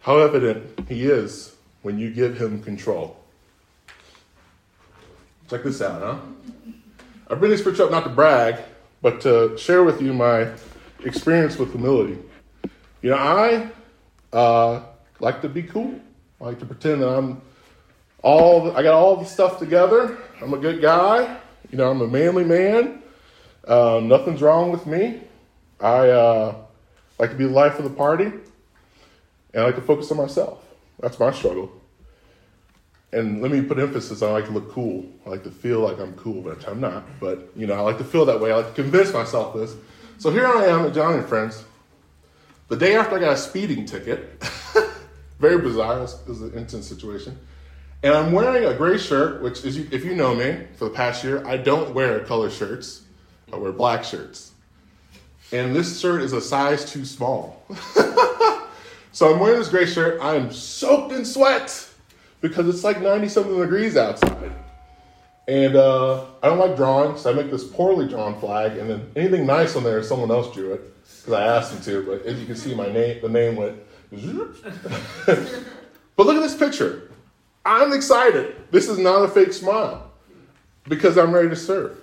how evident He is when you give Him control. Check this out, huh? I bring this up not to brag, but to share with you my experience with humility. You know, I uh, like to be cool. I like to pretend that I'm all, I got all the stuff together. I'm a good guy. You know, I'm a manly man. Um, nothing's wrong with me. I uh, like to be the life of the party, and I like to focus on myself. That's my struggle. And let me put emphasis on I like to look cool. I like to feel like I'm cool, but I'm not. But you know, I like to feel that way. I like to convince myself this. So here I am at Joni and Friends, the day after I got a speeding ticket. Very bizarre. It was an intense situation. And I'm wearing a gray shirt, which is, if you know me for the past year, I don't wear color shirts. I wear black shirts. And this shirt is a size too small. so I'm wearing this gray shirt. I am soaked in sweat because it's like 90 something degrees outside. And uh, I don't like drawing, so I make this poorly drawn flag, and then anything nice on there, someone else drew it because I asked them to. But as you can see, my name, the name went. but look at this picture. I'm excited. This is not a fake smile because I'm ready to serve.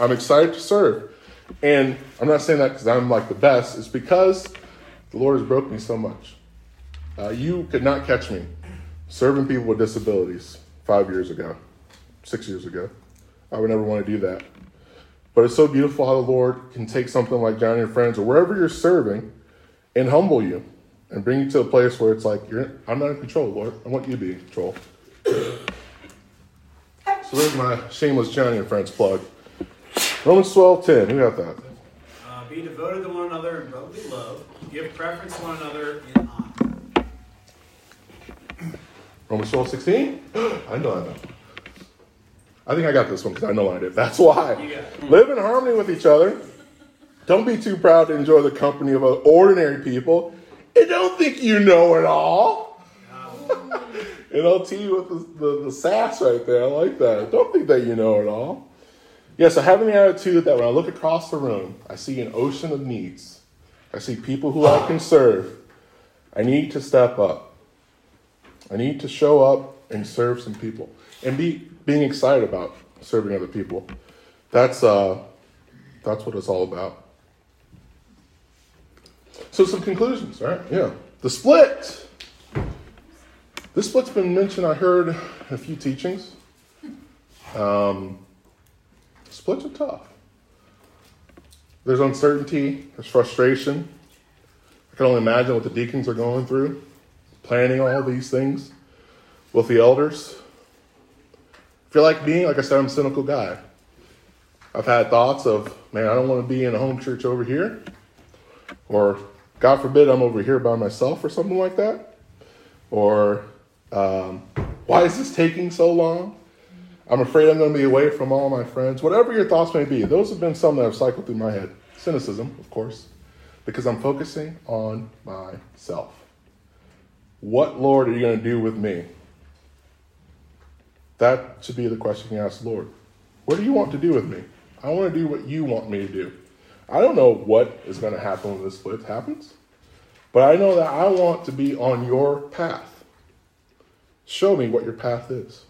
I'm excited to serve. And I'm not saying that because I'm like the best. It's because the Lord has broken me so much. Uh, you could not catch me serving people with disabilities five years ago, six years ago. I would never want to do that. But it's so beautiful how the Lord can take something like Joni and your Friends or wherever you're serving and humble you and bring you to a place where it's like, you're, I'm not in control, Lord. I want you to be in control. So there's my shameless Joni and Friends plug. Romans 12 10. Who got that? Uh, be devoted to one another in brotherly love. Give preference to one another in honor. Romans 12 16? I know I know. I think I got this one because I know I did. That's why. Live in harmony with each other. Don't be too proud to enjoy the company of ordinary people. And don't think you know it all. and I'll tee you with the, the, the sass right there. I like that. Don't think that you know it all. Yeah, so having the attitude that when I look across the room, I see an ocean of needs. I see people who I can serve. I need to step up. I need to show up and serve some people and be being excited about serving other people. That's uh, That's what it's all about. So, some conclusions, right? Yeah. The split. This split's been mentioned, I heard a few teachings. Um, splits are tough. There's uncertainty, there's frustration. I can only imagine what the deacons are going through, planning all these things with the elders. If you're like me, like I said, I'm a cynical guy. I've had thoughts of, man, I don't want to be in a home church over here. Or, God forbid, I'm over here by myself or something like that. Or, um, why is this taking so long? I'm afraid I'm going to be away from all my friends. Whatever your thoughts may be, those have been some that have cycled through my head. Cynicism, of course, because I'm focusing on myself. What, Lord, are you going to do with me? That should be the question you ask the Lord. What do you want to do with me? I want to do what you want me to do. I don't know what is going to happen when this split happens, but I know that I want to be on your path. Show me what your path is.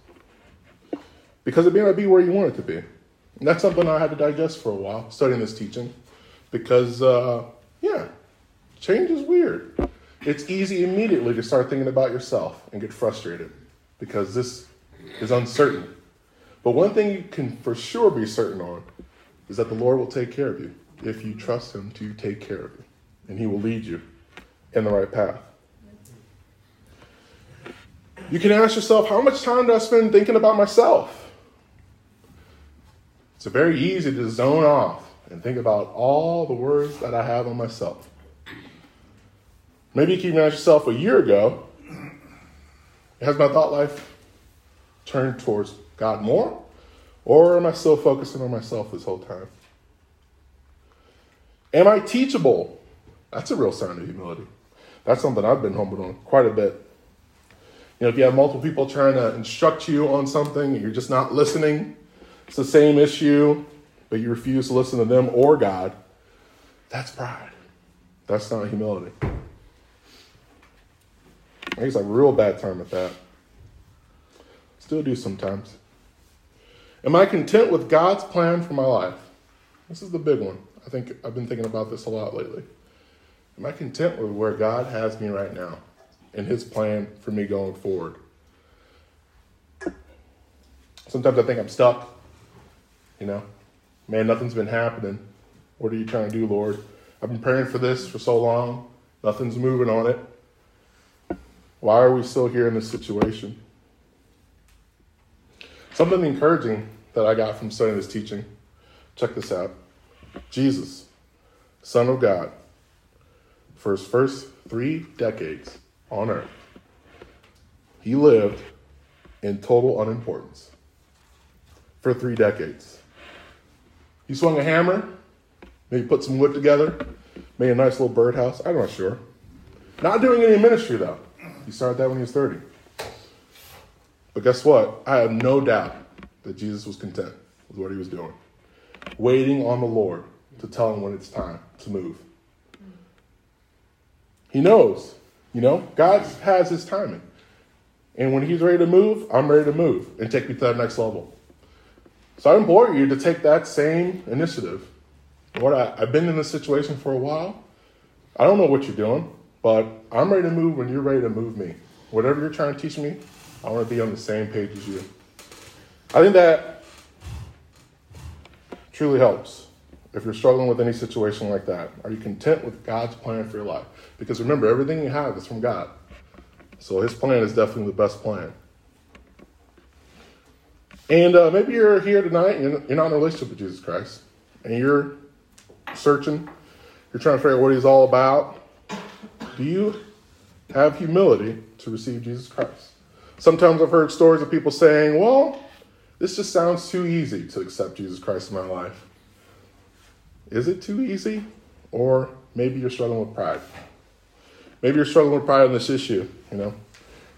Because it may not be where you want it to be. And that's something I had to digest for a while, studying this teaching. Because, uh, yeah, change is weird. It's easy immediately to start thinking about yourself and get frustrated because this is uncertain. But one thing you can for sure be certain on is that the Lord will take care of you if you trust Him to take care of you, and He will lead you in the right path. You can ask yourself, how much time do I spend thinking about myself? It's very easy to zone off and think about all the words that I have on myself. Maybe you can ask yourself a year ago, has my thought life turned towards God more? Or am I still focusing on myself this whole time? Am I teachable? That's a real sign of humility. That's something I've been humbled on quite a bit. You know, if you have multiple people trying to instruct you on something and you're just not listening, it's the same issue, but you refuse to listen to them or God, that's pride. That's not humility. I guess a real bad time at that. Still do sometimes. Am I content with God's plan for my life? This is the big one. I think I've been thinking about this a lot lately. Am I content with where God has me right now and His plan for me going forward? Sometimes I think I'm stuck. You know, man, nothing's been happening. What are you trying to do, Lord? I've been praying for this for so long. Nothing's moving on it. Why are we still here in this situation? Something encouraging that I got from studying this teaching. Check this out. Jesus, Son of God, for his first three decades on earth, he lived in total unimportance for three decades. He swung a hammer, maybe put some wood together, made a nice little birdhouse. I'm not sure. Not doing any ministry though. He started that when he was 30. But guess what? I have no doubt that Jesus was content with what he was doing, waiting on the Lord to tell him when it's time to move. He knows, you know, God has his timing. And when he's ready to move, I'm ready to move and take me to that next level. So I implore you to take that same initiative. Lord, I, I've been in this situation for a while. I don't know what you're doing, but I'm ready to move when you're ready to move me. Whatever you're trying to teach me, I want to be on the same page as you. I think that truly helps if you're struggling with any situation like that. Are you content with God's plan for your life? Because remember, everything you have is from God. So his plan is definitely the best plan. And uh, maybe you're here tonight and you're not in a relationship with Jesus Christ, and you're searching, you're trying to figure out what he's all about. Do you have humility to receive Jesus Christ? Sometimes I've heard stories of people saying, well, this just sounds too easy to accept Jesus Christ in my life. Is it too easy? Or maybe you're struggling with pride. Maybe you're struggling with pride on this issue, you know.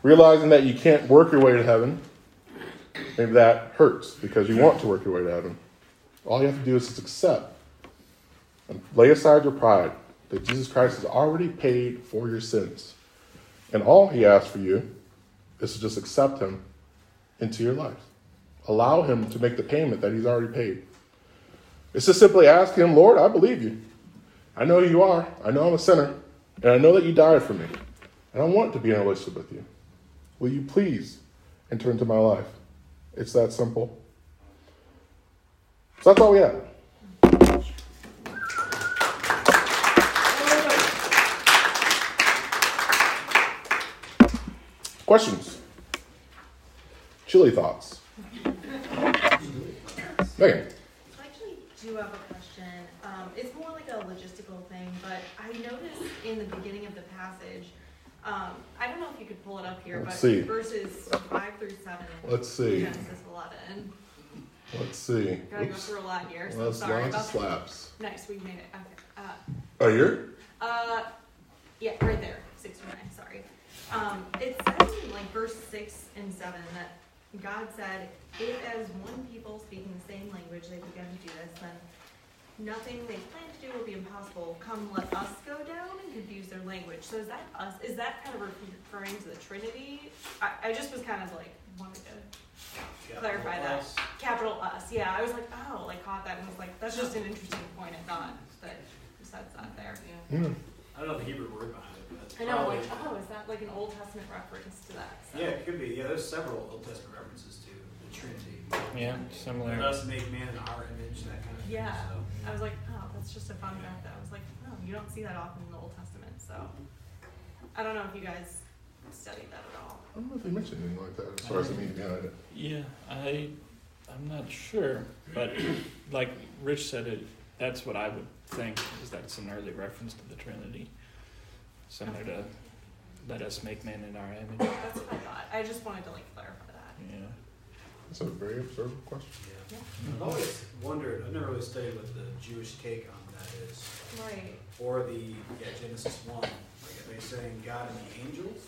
Realizing that you can't work your way to heaven, maybe that hurts because you want to work your way to heaven. All you have to do is just accept and lay aside your pride that Jesus Christ has already paid for your sins. And all he asks for you is to just accept him into your life. Allow him to make the payment that he's already paid. It's just simply asking Him, Lord, I believe you. I know who you are. I know I'm a sinner. And I know that you died for me. And I want to be in a relationship with you. Will you please enter into my life? It's that simple. So that's all we have. Questions? Chili thoughts? Megan. I actually do have a question. Um, it's more like a logistical thing, but I noticed in the beginning of the passage, um, I don't know if you could pull it up here, Let's but see. verses five through seven. in Let's see. Genesis eleven. Let's see. Gotta go Oops. through a lot here, so Well, sorry lots about of that. slaps. Nice, we made it. Okay. Uh, Oh, you're? uh, yeah, right there, six or nine. Um, it says in like verse six and seven that God said, if as one people speaking the same language they begin to do this, then nothing they plan to do will be impossible. Come, let us go down and confuse their language. So is that us? Is that kind of referring to the Trinity? I, I just was kind of like wanted to clarify that. Capital us, yeah. I was like, oh, like caught that and was like, that's just an interesting point. I thought that just that's not there. Hmm. I don't know the Hebrew word behind it, but that's I know, probably. like, oh, is that like an Old Testament reference to that? So. Yeah, it could be. Yeah, there's several Old Testament references to the Trinity. Yeah, similar. Let us make man in our image, that kind of thing. Yeah. So. I was like, oh, that's just a fun fact. That I was like, no, you don't see that often in the Old Testament. So I don't know if you guys studied that at all. I don't know if they mentioned anything like that as far as the meaning behind it. Yeah, I, I'm not sure, but like Rich said, it. That's what I would think is that it's an early reference to the Trinity, similar to "Let us make man in our image." That's what I thought. I just wanted to like clarify that. Yeah. That's a very observant question. Yeah. I've always wondered, I've never really studied what the Jewish take on that is. Right. Or the, yeah, Genesis 1. Like, are they saying God and the angels?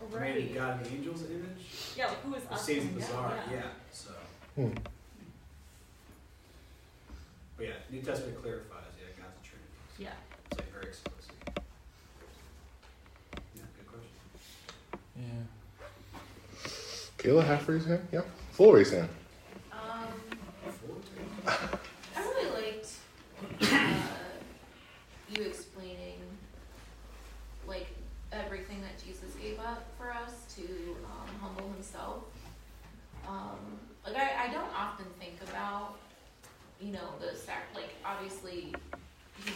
Right. Created God and the angels in image? Yeah, like who is It us? seems and them, bizarre, yeah. yeah, so. Hmm. But yeah, New Testament clarifies, yeah, God's a Trinity. Yeah. It's like very explicit. Yeah, good question. Yeah. Kayla, half raise hand? Yeah. Full raise hand. Um, I really liked uh, you explaining like everything that Jesus gave up for us to um, humble himself. Um, like I, I don't often think about, you know, the sac like obviously he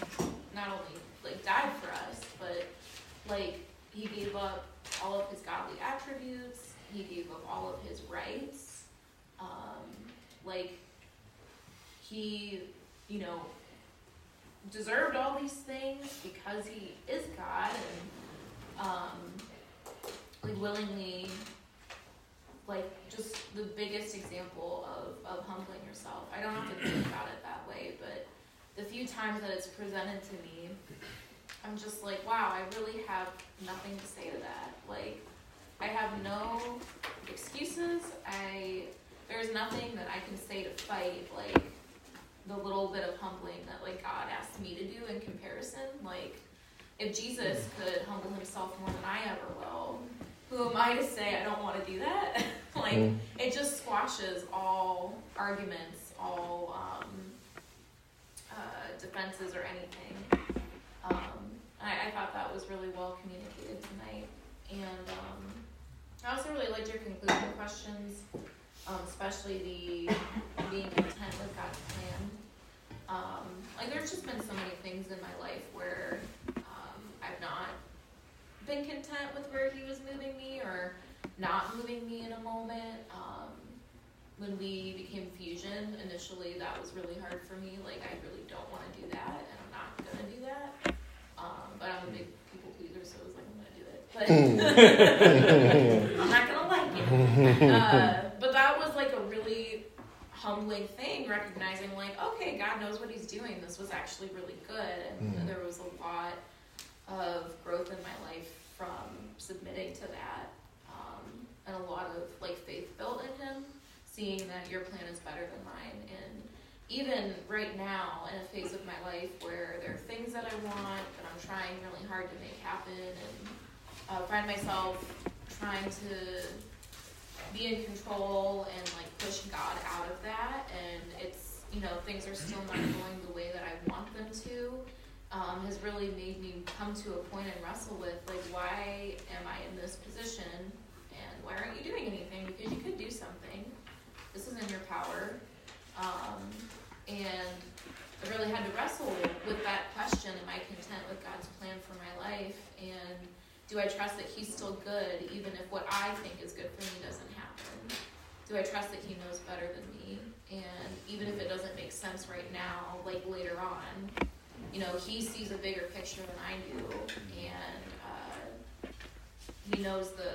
not only like died for us, but like he gave up all of his godly attributes, he gave up all of his rights. Um, like he, you know, deserved all these things because he is God and um, like willingly, like just the biggest example of, of humbling yourself. I don't have to think about it that way, but the few times that it's presented to me, I'm just like, wow, I really have nothing to say to that. Like, I have no excuses. I there's nothing that I can say to fight like the little bit of humbling that like God asked me to do in comparison. Like, if Jesus could humble himself more than I ever will, who am I to say I don't want to do that? like, Mm. it just squashes all arguments, all um, uh, defenses or anything. Um, I, I thought that was really well communicated tonight. And um, I also really liked your conclusion questions, um, especially the being content with God's plan. Um, like, there's just been so many things in my life where um, I've not been content with where He was moving me or not moving me in a moment. Um, when we became Fusion, initially that was really hard for me. Like, I really don't want to do that, and I'm not going to do that. Um, but I'm a big people pleaser, so it was like, But I'm not to like it. Uh, but that was like a really humbling thing, recognizing, like, okay, God knows what He's doing. This was actually really good. And Mhm. there was a lot of growth in my life from submitting to that. Um, and a lot of like faith built in Him, seeing that your plan is better than mine. And even right now, in a phase of my life where there are things that I want that I'm trying really hard to make happen, and uh, find myself trying to be in control and like push God out of that, and it's you know things are still not going the way that I want them to, um, has really made me come to a point and wrestle with like why am I in this position? And why aren't you doing anything? Because you could do something. This is in your power, um, and I really had to wrestle with that question: Am I content with God's plan for my life. And do I trust that He's still good, even if what I think is good for me doesn't happen? Do I trust that He knows better than me? And even if it doesn't make sense right now, like later on, you know, He sees a bigger picture than I do, and uh, He knows the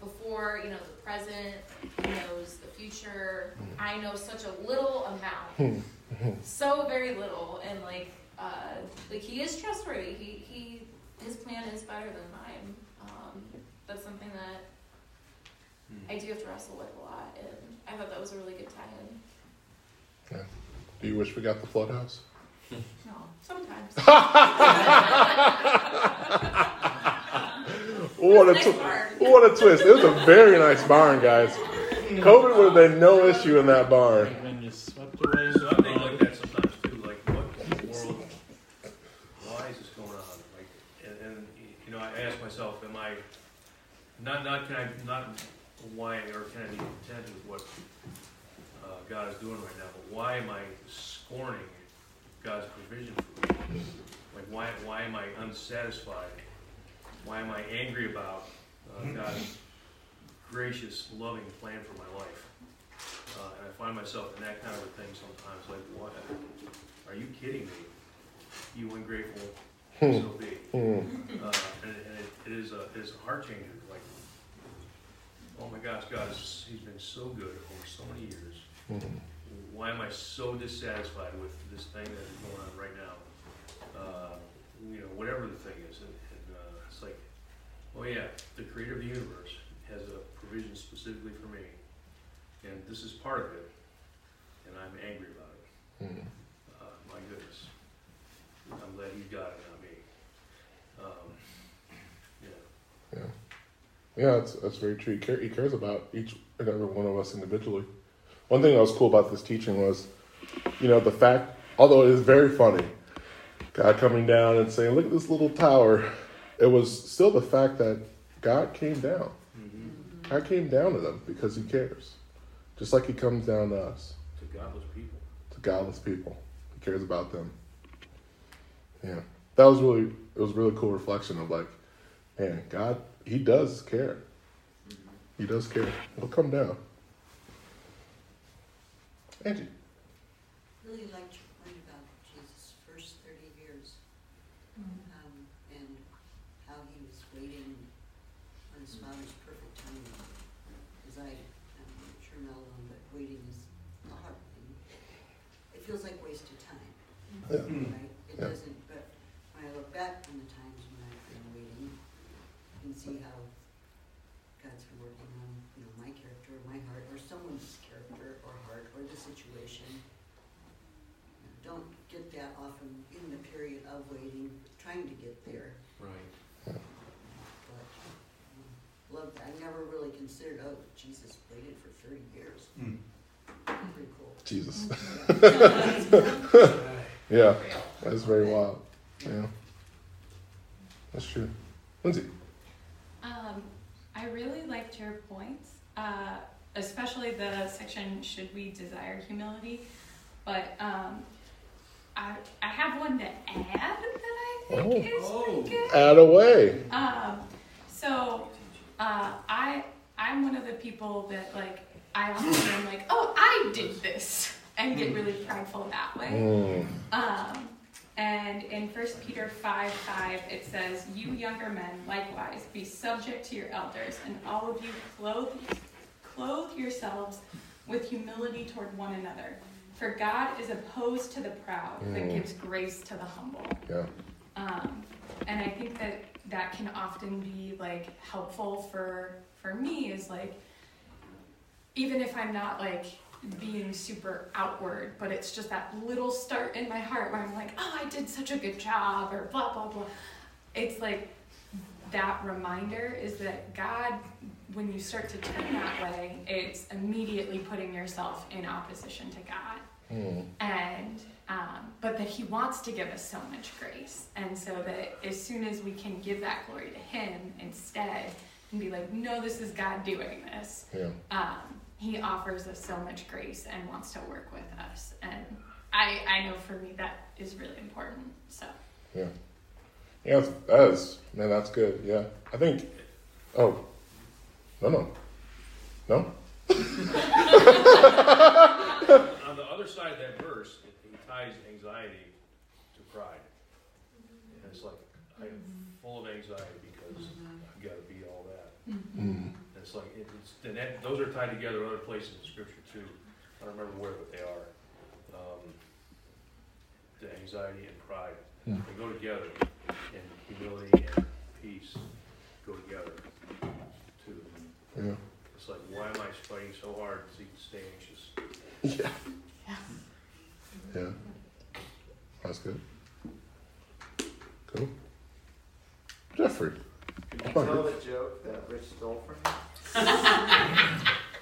before, you know, the present, He knows the future. I know such a little amount, so very little, and like, uh, like He is trustworthy. He He his plan is better than mine. Um, that's something that I do have to wrestle with a lot, and I thought that was a really good tie-in. Yeah. Do you wish we got the flood house? No, sometimes. what, a Nice tw- what a twist. It was a very nice barn, guys. COVID would have been no issue in that barn. When you swept away So I think like that sometimes too, like what in the world, why is this going on? Like, and, and, you know, I ask myself, am I, not, not can I, not why, or can I be content with what, uh, God is doing right now, but why am I scorning God's provision for me? Like, why, why am I unsatisfied? Why am I angry about, uh, God's gracious, loving plan for my life? Uh, and I find myself in that kind of a thing sometimes, like, what, are you kidding me? You ungrateful, so be. Hmm. Uh, and, it, it is a, it is a heart changer, like, oh my gosh, God is, he's been so good over so many years. Mhm. Why am I so dissatisfied with this thing that is going on right now? Uh, you know, whatever the thing is, and, and, uh, it's like, oh yeah, the creator of the universe has a provision specifically for me, and this is part of it, and I'm angry about it. Mhm. Uh, my goodness. I'm glad he's got it, not me. Um, yeah. Yeah. That's, that's very true. He, care, he cares about each and every one of us individually. One thing that was cool about this teaching was, you know, the fact, although it is very funny, God coming down and saying, look at this little tower, it was still the fact that God came down. Mm-hmm. God came down to them because he cares. Just like he comes down to us, To godless people. to godless people. He cares about them. Yeah. That was really, it was a really cool reflection of like, man, God, he does care. He does care. He'll come down. Angie. Really liked your point about Jesus' first thirty years, um, and how he was waiting on his father's perfect timing. As I, I'm not sure Melon, but waiting is a hard thing. It feels like wasted time, Yeah. right? It Yeah. doesn't, but when I look back on the times when I've been waiting, I can see how God's been working on, you know, my character, my heart, or someone's character or heart, or the situation. Don't get that often in the period of waiting, trying to get there, Right. but, um, love, I never really considered, oh, Jesus waited for thirty years. Hmm. Pretty cool. Jesus. Yeah. Yeah. That's very wild. Yeah. That's true. Lindsay. Um, I really liked your points, uh, especially the section "Should we desire humility?" But um, I I have one to add that I think is pretty good. Add away. Um, so uh, I I'm one of the people that like I often am like, oh, I did this, and get really prideful that way. Mm. Um, and in 1 Peter 5 5, it says, You younger men, likewise, be subject to your elders, and all of you clothe, clothe yourselves with humility toward one another. For God is opposed to the proud, but Mm. gives grace to the humble. Yeah. Um, and I think that that can often be like helpful for for me is like even if I'm not like being super outward, but it's just that little start in my heart where I'm like, oh, I did such a good job, or blah blah blah. It's like that reminder is that God, when you start to turn that way, it's immediately putting yourself in opposition to God. Mm. and um, but that he wants to give us so much grace and so that as soon as we can give that glory to him instead and be like no this is god doing this Yeah. um, he offers us so much grace and wants to work with us and i i know for me that is really important so Yeah. Yeah, that's, man, that's good. Yeah. I think, oh, no, no. No? On the other side of that verse, it, it ties anxiety to pride. And it's like, I am full of anxiety because I've got to be all that. Mm. And it's like, it, it's, and that, those are tied together in other places in scripture too. I don't remember where, but they are. Um, the anxiety and pride, Hmm. they go together. And humility and peace go together too. Yeah. It's like, why am I fighting so hard to stay anxious? Yeah. Yeah. That's good. Cool. Jeffrey. Can you Come on, tell the joke that Rich stole from you?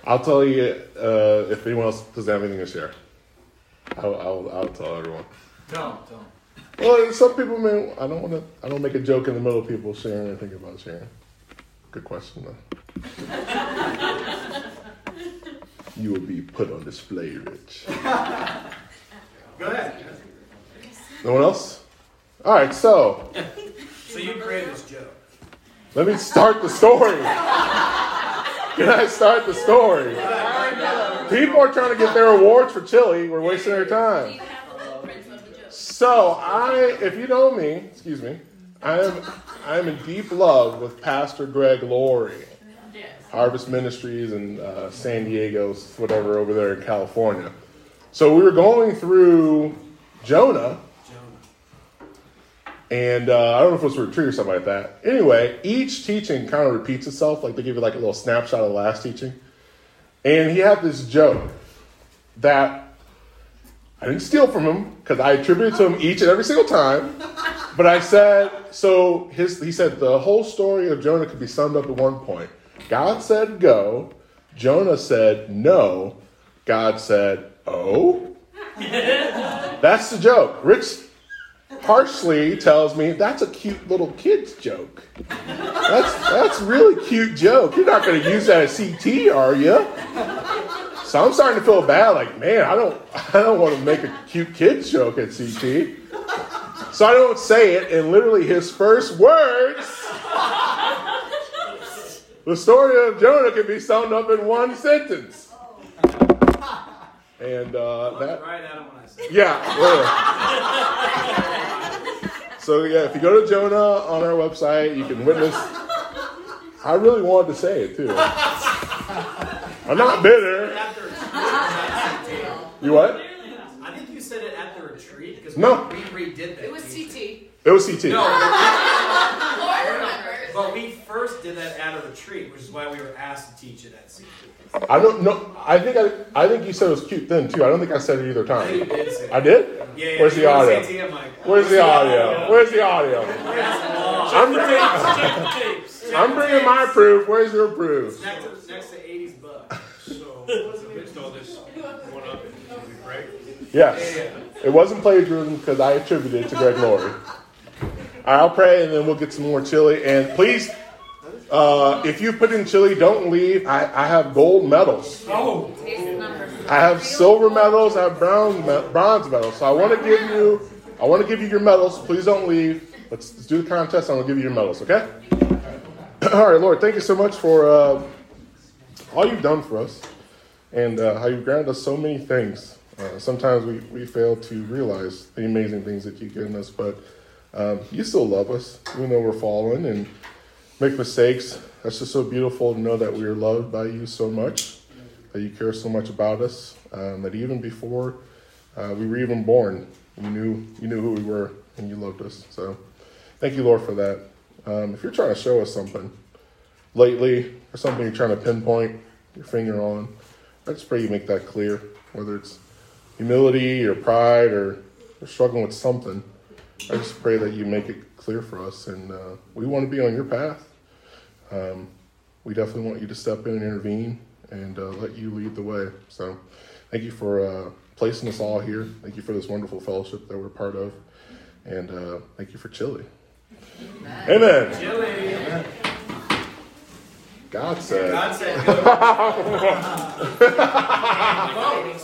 I'll tell you uh, if anyone else doesn't have anything to share. I'll, I'll, I'll tell everyone. Don't, don't. Well, some people may. I don't want to. I don't make a joke in the middle of people sharing or thinking about sharing. Good question though. you will be put on display, Rich. Go ahead. No one else? All right. So So you created this joke. let me start the story. Can I start the story? People are trying to get their awards for chili. We're wasting their time. So I, if you know me, excuse me, I am I am in deep love with Pastor Greg Laurie, Harvest Ministries in uh, San Diego, whatever over there in California. So we were going through Jonah, and uh, I don't know if it was a retreat or something like that. Anyway, each teaching kind of repeats itself. Like they give you like a little snapshot of the last teaching, and he had this joke that I didn't steal from him because I attributed to him each and every single time. But I said, so his, he said the whole story of Jonah could be summed up at one point. God said go. Jonah said no. God said, oh. That's the joke. Rich harshly tells me that's a cute little kid's joke. That's that's really cute joke. You're not going to use that at CT, are you? So I'm starting to feel bad. Like, man, I don't, I don't want to make a cute kid's joke at CT. So I don't say it. And literally, his first words, the story of Jonah can be summed up in one sentence. And uh, that, Right at him when I said yeah. yeah. So yeah, if you go to Jonah on our website, you can witness. I really wanted to say it too. I'm not bitter. You what? I think you said it at the retreat because No. we, we redid that. It was CT. It was CT. No, Lord remembers. but we first did that at a retreat, which is why we were asked to teach it at CT. I don't know. I think I, I think you said it was cute then too. I don't think I said it either I time. think you did say I did. Yeah, yeah, Where's the you were audio? CT, I'm oh, Where's the audio? Where's the audio? I'm bringing, I'm bringing my proof. Where's your proof? Next to, next to 80s bug. So, amidst all this going up, did we pray? Yes. It wasn't plagiarism because I attributed it to Greg Laurie. All right, I'll pray and then we'll get some more chili. And please, uh, if you put in chili, don't leave. I, I have gold medals. Oh. I have silver medals. I have brown bronze medals. So I want to give you, I want to give you your medals. Please don't leave. Let's, let's do the contest. I'm gonna give you your medals. Okay. All right, Lord. Thank you so much for uh, all you've done for us, and uh, how you've granted us so many things. Uh, sometimes we, we fail to realize the amazing things that you've given us, but um, you still love us, even though we're fallen and make mistakes. That's just so beautiful to know that we are loved by you so much, that you care so much about us, um, that even before uh, we were even born, you knew you knew who we were and you loved us. So, thank you, Lord, for that. Um, if you're trying to show us something lately or something you're trying to pinpoint your finger on, I just pray you make that clear, whether it's humility or pride or, or struggling with something. I just pray that you make it clear for us, and uh, we want to be on your path. Um, we definitely want you to step in and intervene and uh, let you lead the way. So, thank you for uh, placing us all here. Thank you for this wonderful fellowship that we're part of. And uh, thank you for chili. Amen. God said. God said.